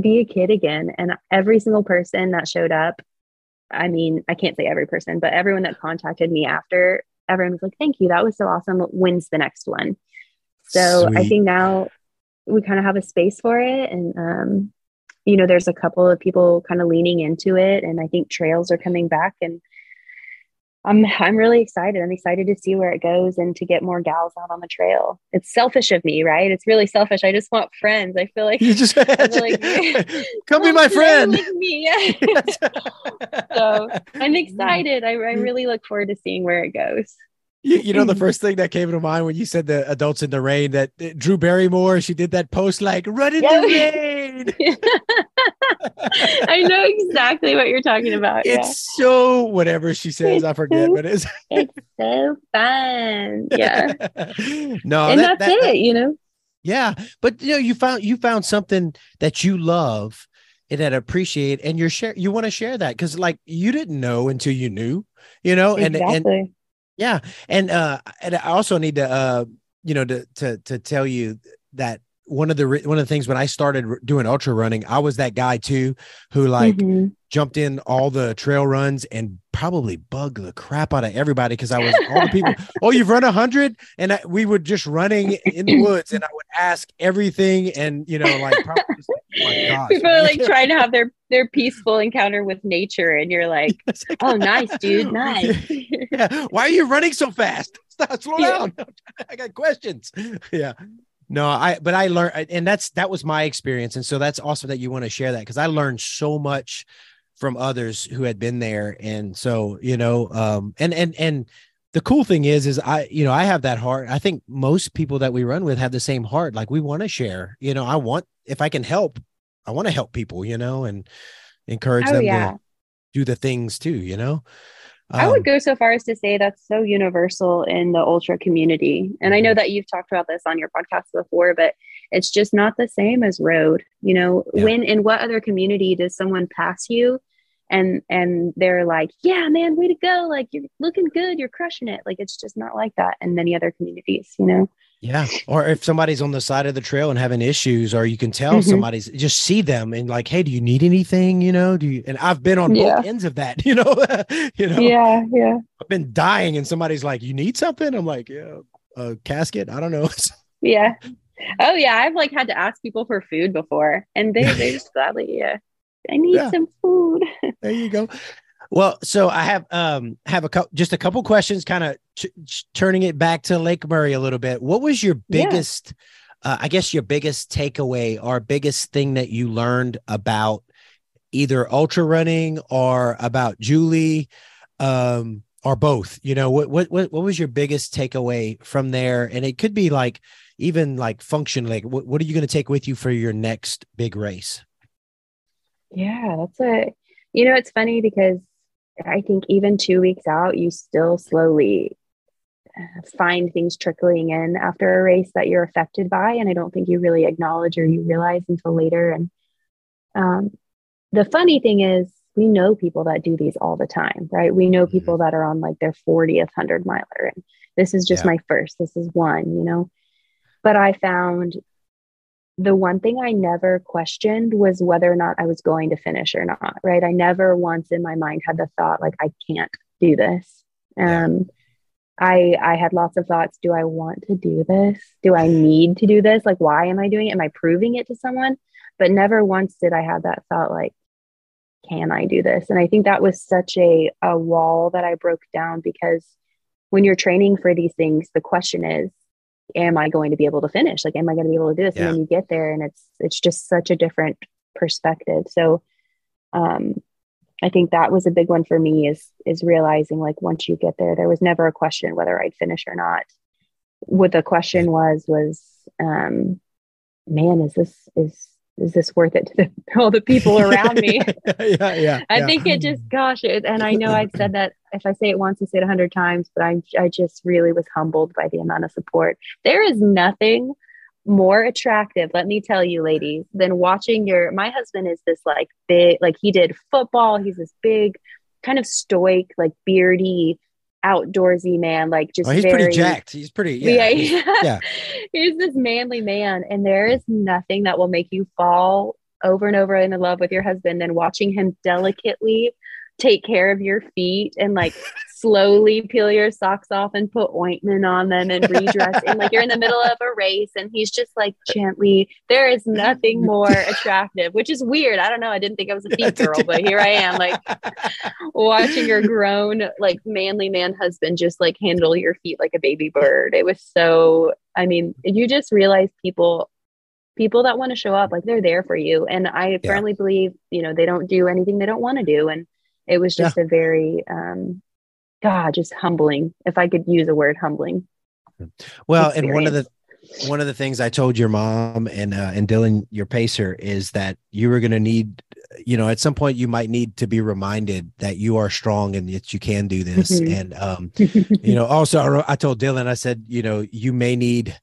A: be a kid again and every single person that showed up i mean i can't say every person but everyone that contacted me after everyone was like thank you that was so awesome when's the next one so Sweet. i think now we kind of have a space for it and um you know there's a couple of people kind of leaning into it and i think trails are coming back and I'm I'm really excited. I'm excited to see where it goes and to get more gals out on the trail. It's selfish of me, right? It's really selfish. I just want friends. I feel like
B: you just like, come be my friend.
A: With me. Yeah. so I'm excited. I, I really look forward to seeing where it goes.
B: You, you, know the first thing that came to mind when you said the adults in the rain that uh, Drew Barrymore she did that post like run in yeah. the rain.
A: I know exactly what you're talking about.
B: It's yeah. so whatever she says, I forget, but it's
A: it's so fun. Yeah.
B: no,
A: and that, that's that, it. You know.
B: Yeah, but you know, you found you found something that you love and that appreciate, and you're share you want to share that because like you didn't know until you knew, you know, exactly. and and yeah, and uh, and I also need to uh, you know, to to to tell you that one of the one of the things when I started doing ultra running, I was that guy too who like mm-hmm. jumped in all the trail runs and probably bugged the crap out of everybody because I was all the people. oh, you've run a hundred, and I, we were just running in the woods, and I would ask everything, and you know, like, like
A: oh gosh, people are like trying to have their their peaceful encounter with nature, and you're like, oh, nice, dude, nice.
B: yeah. Why are you running so fast? Stop, slow yeah. down. I got questions. Yeah. No, I but I learned and that's that was my experience. And so that's awesome that you want to share that because I learned so much from others who had been there. And so, you know, um and and and the cool thing is is I, you know, I have that heart. I think most people that we run with have the same heart. Like we want to share. You know, I want if I can help, I want to help people, you know, and encourage oh, them yeah. to do the things too, you know.
A: Um, I would um, go so far as to say that's so universal in the ultra community. And I know mm-hmm. that you've talked about this on your podcast before, but it's just not the same as road. You know, yeah. when in what other community does someone pass you and and they're like, "Yeah, man, way to go. Like you're looking good, you're crushing it." Like it's just not like that in many other communities, you know.
B: Yeah. Or if somebody's on the side of the trail and having issues, or you can tell mm-hmm. somebody's just see them and like, hey, do you need anything? You know, do you and I've been on yeah. both ends of that, you know, you know.
A: Yeah, yeah.
B: I've been dying and somebody's like, You need something? I'm like, Yeah, a casket. I don't know.
A: yeah. Oh yeah. I've like had to ask people for food before and they they just gladly, yeah. I need yeah. some food.
B: there you go. Well, so I have um have a couple just a couple questions, kind of ch- ch- turning it back to Lake Murray a little bit. What was your biggest, yeah. uh, I guess, your biggest takeaway or biggest thing that you learned about either ultra running or about Julie, um, or both? You know, what what what what was your biggest takeaway from there? And it could be like even like function. Like, what what are you going to take with you for your next big race?
A: Yeah, that's a. You know, it's funny because I think even two weeks out, you still slowly uh, find things trickling in after a race that you're affected by. And I don't think you really acknowledge or you realize until later. And um, the funny thing is, we know people that do these all the time, right? We know people mm-hmm. that are on like their 40th 100 miler. And this is just yeah. my first, this is one, you know? But I found the one thing I never questioned was whether or not I was going to finish or not, right? I never once in my mind had the thought like I can't do this. Um I I had lots of thoughts, do I want to do this? Do I need to do this? Like why am I doing it? Am I proving it to someone? But never once did I have that thought like can I do this? And I think that was such a a wall that I broke down because when you're training for these things, the question is am I going to be able to finish? Like, am I going to be able to do this? Yeah. And then you get there and it's, it's just such a different perspective. So, um, I think that was a big one for me is, is realizing like once you get there, there was never a question whether I'd finish or not. What the question was, was, um, man, is this, is is this worth it to the, all the people around me?
B: yeah, yeah.
A: I
B: yeah.
A: think it just, gosh, it, and I know I've said that if I say it once, I say it a hundred times, but I, I just really was humbled by the amount of support. There is nothing more attractive, let me tell you, ladies, than watching your. My husband is this like big, like he did football. He's this big, kind of stoic, like beardy outdoorsy man, like just
B: oh, he's
A: very,
B: pretty jacked. He's pretty yeah.
A: Yeah, yeah. he's this manly man, and there is nothing that will make you fall over and over in love with your husband than watching him delicately take care of your feet and like slowly peel your socks off and put ointment on them and redress and like you're in the middle of a race and he's just like gently there is nothing more attractive which is weird. I don't know. I didn't think i was a feet girl but here i am like watching your grown like manly man husband just like handle your feet like a baby bird. It was so i mean you just realize people people that want to show up like they're there for you. And i yeah. firmly believe you know they don't do anything they don't want to do. And it was just yeah. a very um god just humbling if i could use a word humbling
B: well experience. and one of the one of the things I told your mom and uh, and Dylan, your pacer, is that you were going to need, you know, at some point you might need to be reminded that you are strong and that you can do this. Mm-hmm. And um, you know, also I told Dylan, I said, you know, you may need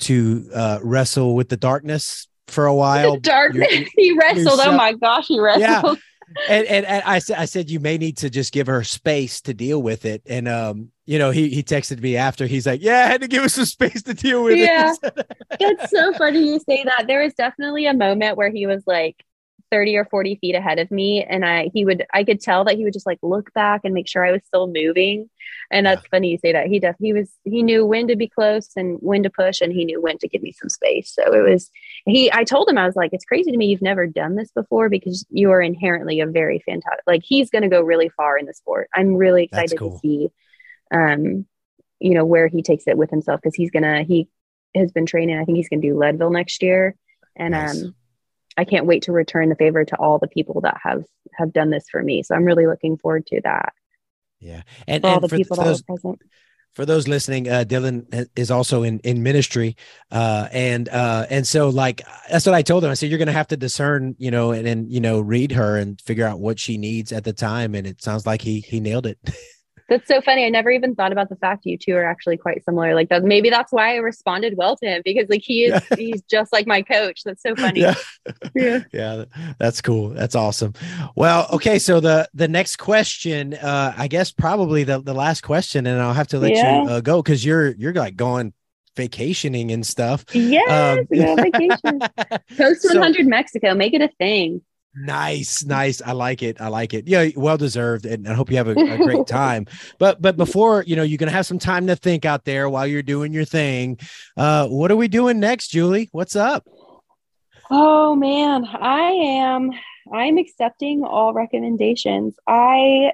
B: to uh, wrestle with the darkness for a while.
A: The darkness. he wrestled. Oh. Oh my gosh, he wrestled. Yeah
B: and, and, and I said, I said, you may need to just give her space to deal with it. And, um, you know, he, he texted me after he's like, yeah, I had to give her some space to deal with
A: yeah. it. That's so funny you say that. There was definitely a moment where he was like, 30 or 40 feet ahead of me and i he would i could tell that he would just like look back and make sure i was still moving and that's yeah. funny you say that he def he was he knew when to be close and when to push and he knew when to give me some space so it was he i told him i was like it's crazy to me you've never done this before because you are inherently a very fantastic like he's going to go really far in the sport i'm really excited cool. to see um you know where he takes it with himself because he's gonna he has been training i think he's gonna do leadville next year and nice. um I can't wait to return the favor to all the people that have have done this for me. So I'm really looking forward to that.
B: Yeah, and for all the for, people for that those, were present. For those listening, uh, Dylan is also in in ministry, uh, and uh, and so like that's what I told him. I said you're going to have to discern, you know, and then you know read her and figure out what she needs at the time. And it sounds like he he nailed it.
A: That's so funny. I never even thought about the fact you two are actually quite similar. Like that, maybe that's why I responded well to him because like he is, yeah. he's just like my coach. That's so funny.
B: Yeah. yeah. yeah. That's cool. That's awesome. Well, okay. So the, the next question, uh, I guess probably the, the last question and I'll have to let yeah. you uh, go. Cause you're, you're like going vacationing and stuff.
A: Yes, um, go on vacation. Post 100 so, Mexico, make it a thing.
B: Nice, nice. I like it. I like it. Yeah, well deserved, and I hope you have a, a great time. but but before you know, you're gonna have some time to think out there while you're doing your thing. Uh, what are we doing next, Julie? What's up?
A: Oh man, I am. I'm accepting all recommendations. I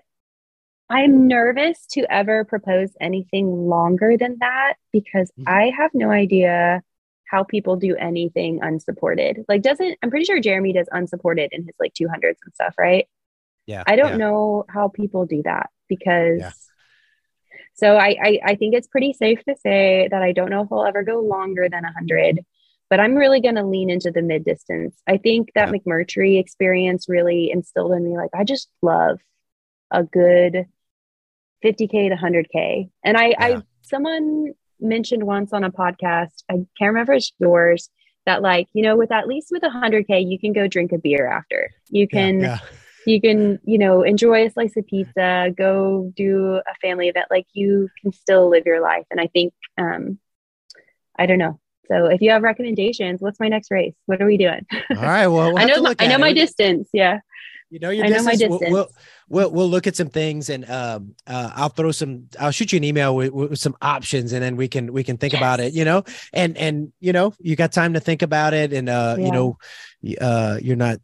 A: I'm nervous to ever propose anything longer than that because mm-hmm. I have no idea how people do anything unsupported. Like, doesn't I'm pretty sure Jeremy does unsupported in his like 200s and stuff, right?
B: Yeah.
A: I don't
B: yeah.
A: know how people do that because. Yeah. So I, I I think it's pretty safe to say that I don't know if I'll ever go longer than 100, but I'm really going to lean into the mid distance. I think that yeah. McMurtry experience really instilled in me like I just love a good 50k to 100k. And I, I someone mentioned once on a podcast, I can't remember it's yours, that like, you know, with at least with a hundred K, you can go drink a beer after. You can yeah, yeah. you can, you know, enjoy a slice of pizza, go do a family event. Like you can still live your life. And I think um I don't know. So if you have recommendations, what's my next race? What are we doing?
B: All right. Well, we'll
A: I know my, I know my distance. Yeah.
B: You know your I. Know distance. We'll, we'll, we'll, we'll look at some things and um, uh, I'll throw some. I'll shoot you an email with, with, some options, and then we can we can think yes. about it. You know, and and you know you got time to think about it, and uh, yeah. you know, uh, you're not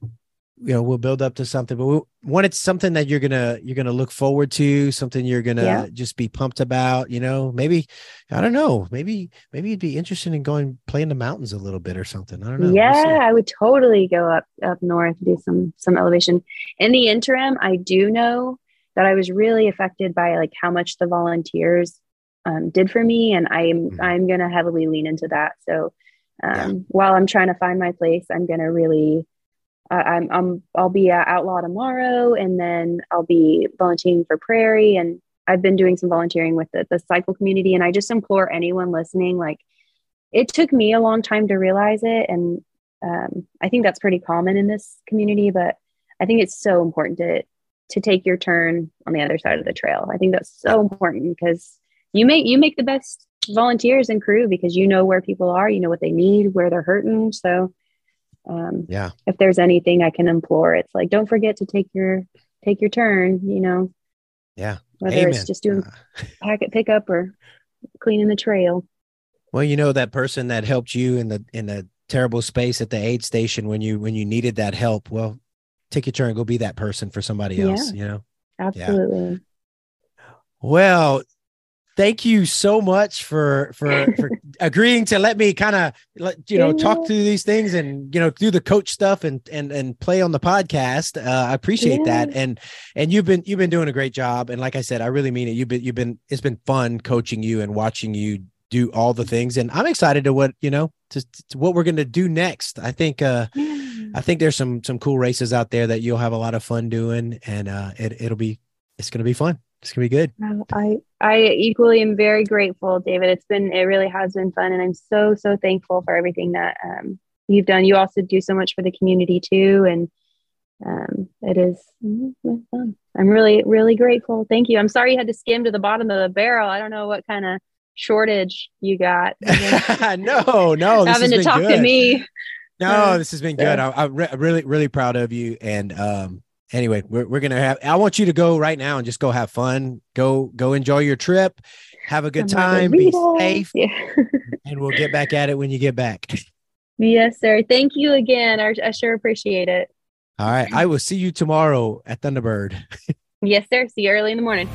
B: you know we'll build up to something but we want it's something that you're gonna you're gonna look forward to something you're gonna yeah. just be pumped about you know maybe i don't know maybe maybe you'd be interested in going play in the mountains a little bit or something i don't know
A: yeah we'll i would totally go up up north do some some elevation in the interim i do know that i was really affected by like how much the volunteers um, did for me and i'm mm-hmm. i'm gonna heavily lean into that so um, yeah. while i'm trying to find my place i'm gonna really I'm, I'm I'll be at Outlaw tomorrow, and then I'll be volunteering for Prairie, and I've been doing some volunteering with the, the cycle community, and I just implore anyone listening, like it took me a long time to realize it, and um, I think that's pretty common in this community, but I think it's so important to to take your turn on the other side of the trail. I think that's so important because you make you make the best volunteers and crew because you know where people are, you know what they need, where they're hurting. So
B: um, yeah.
A: if there's anything i can implore it's like don't forget to take your take your turn you know?
B: Yeah.
A: Whether Amen. it's just doing uh, packet pickup or cleaning the trail.
B: Well you know that person that helped you in the in the terrible space at the aid station when you when you needed that help well take your turn. Go be that person for somebody else yeah, you know?
A: Absolutely. Yeah.
B: well thank you so much for for for agreeing to let me kind of you know talk through these things and you know do the coach stuff and and and play on the podcast. Uh, i appreciate yeah. that. And and you've been you've been doing a great job. And like i said i really mean it. You've been you've been it's been fun coaching you and watching you do all the things. And i'm excited to what you know to, to what we're going to do next. I think uh yeah. i think there's some some cool races out there that you'll have a lot of fun doing. And uh it, it'll be it's going to be fun it's gonna be good.
A: I I equally am very grateful, David. It's been it really has been fun, and I'm so so thankful for everything that um, you've done. You also do so much for the community too, and um, it is fun. I'm really really grateful. Thank you. I'm sorry you had to skim to the bottom of the barrel. I don't know what kind of shortage you got.
B: no, no,
A: having to talk
B: good.
A: to me.
B: No, this has been good. I, am re- really, really proud of you, and um, anyway, we're, we're gonna have. I want you to go right now and just go have fun. Go go enjoy your trip. Have a good time. Be safe. Yeah. and we'll get back at it when you get back.
A: Yes, sir. Thank you again. I, I sure appreciate it.
B: All right. I will see you tomorrow at Thunderbird.
A: yes, sir. See you early in the morning.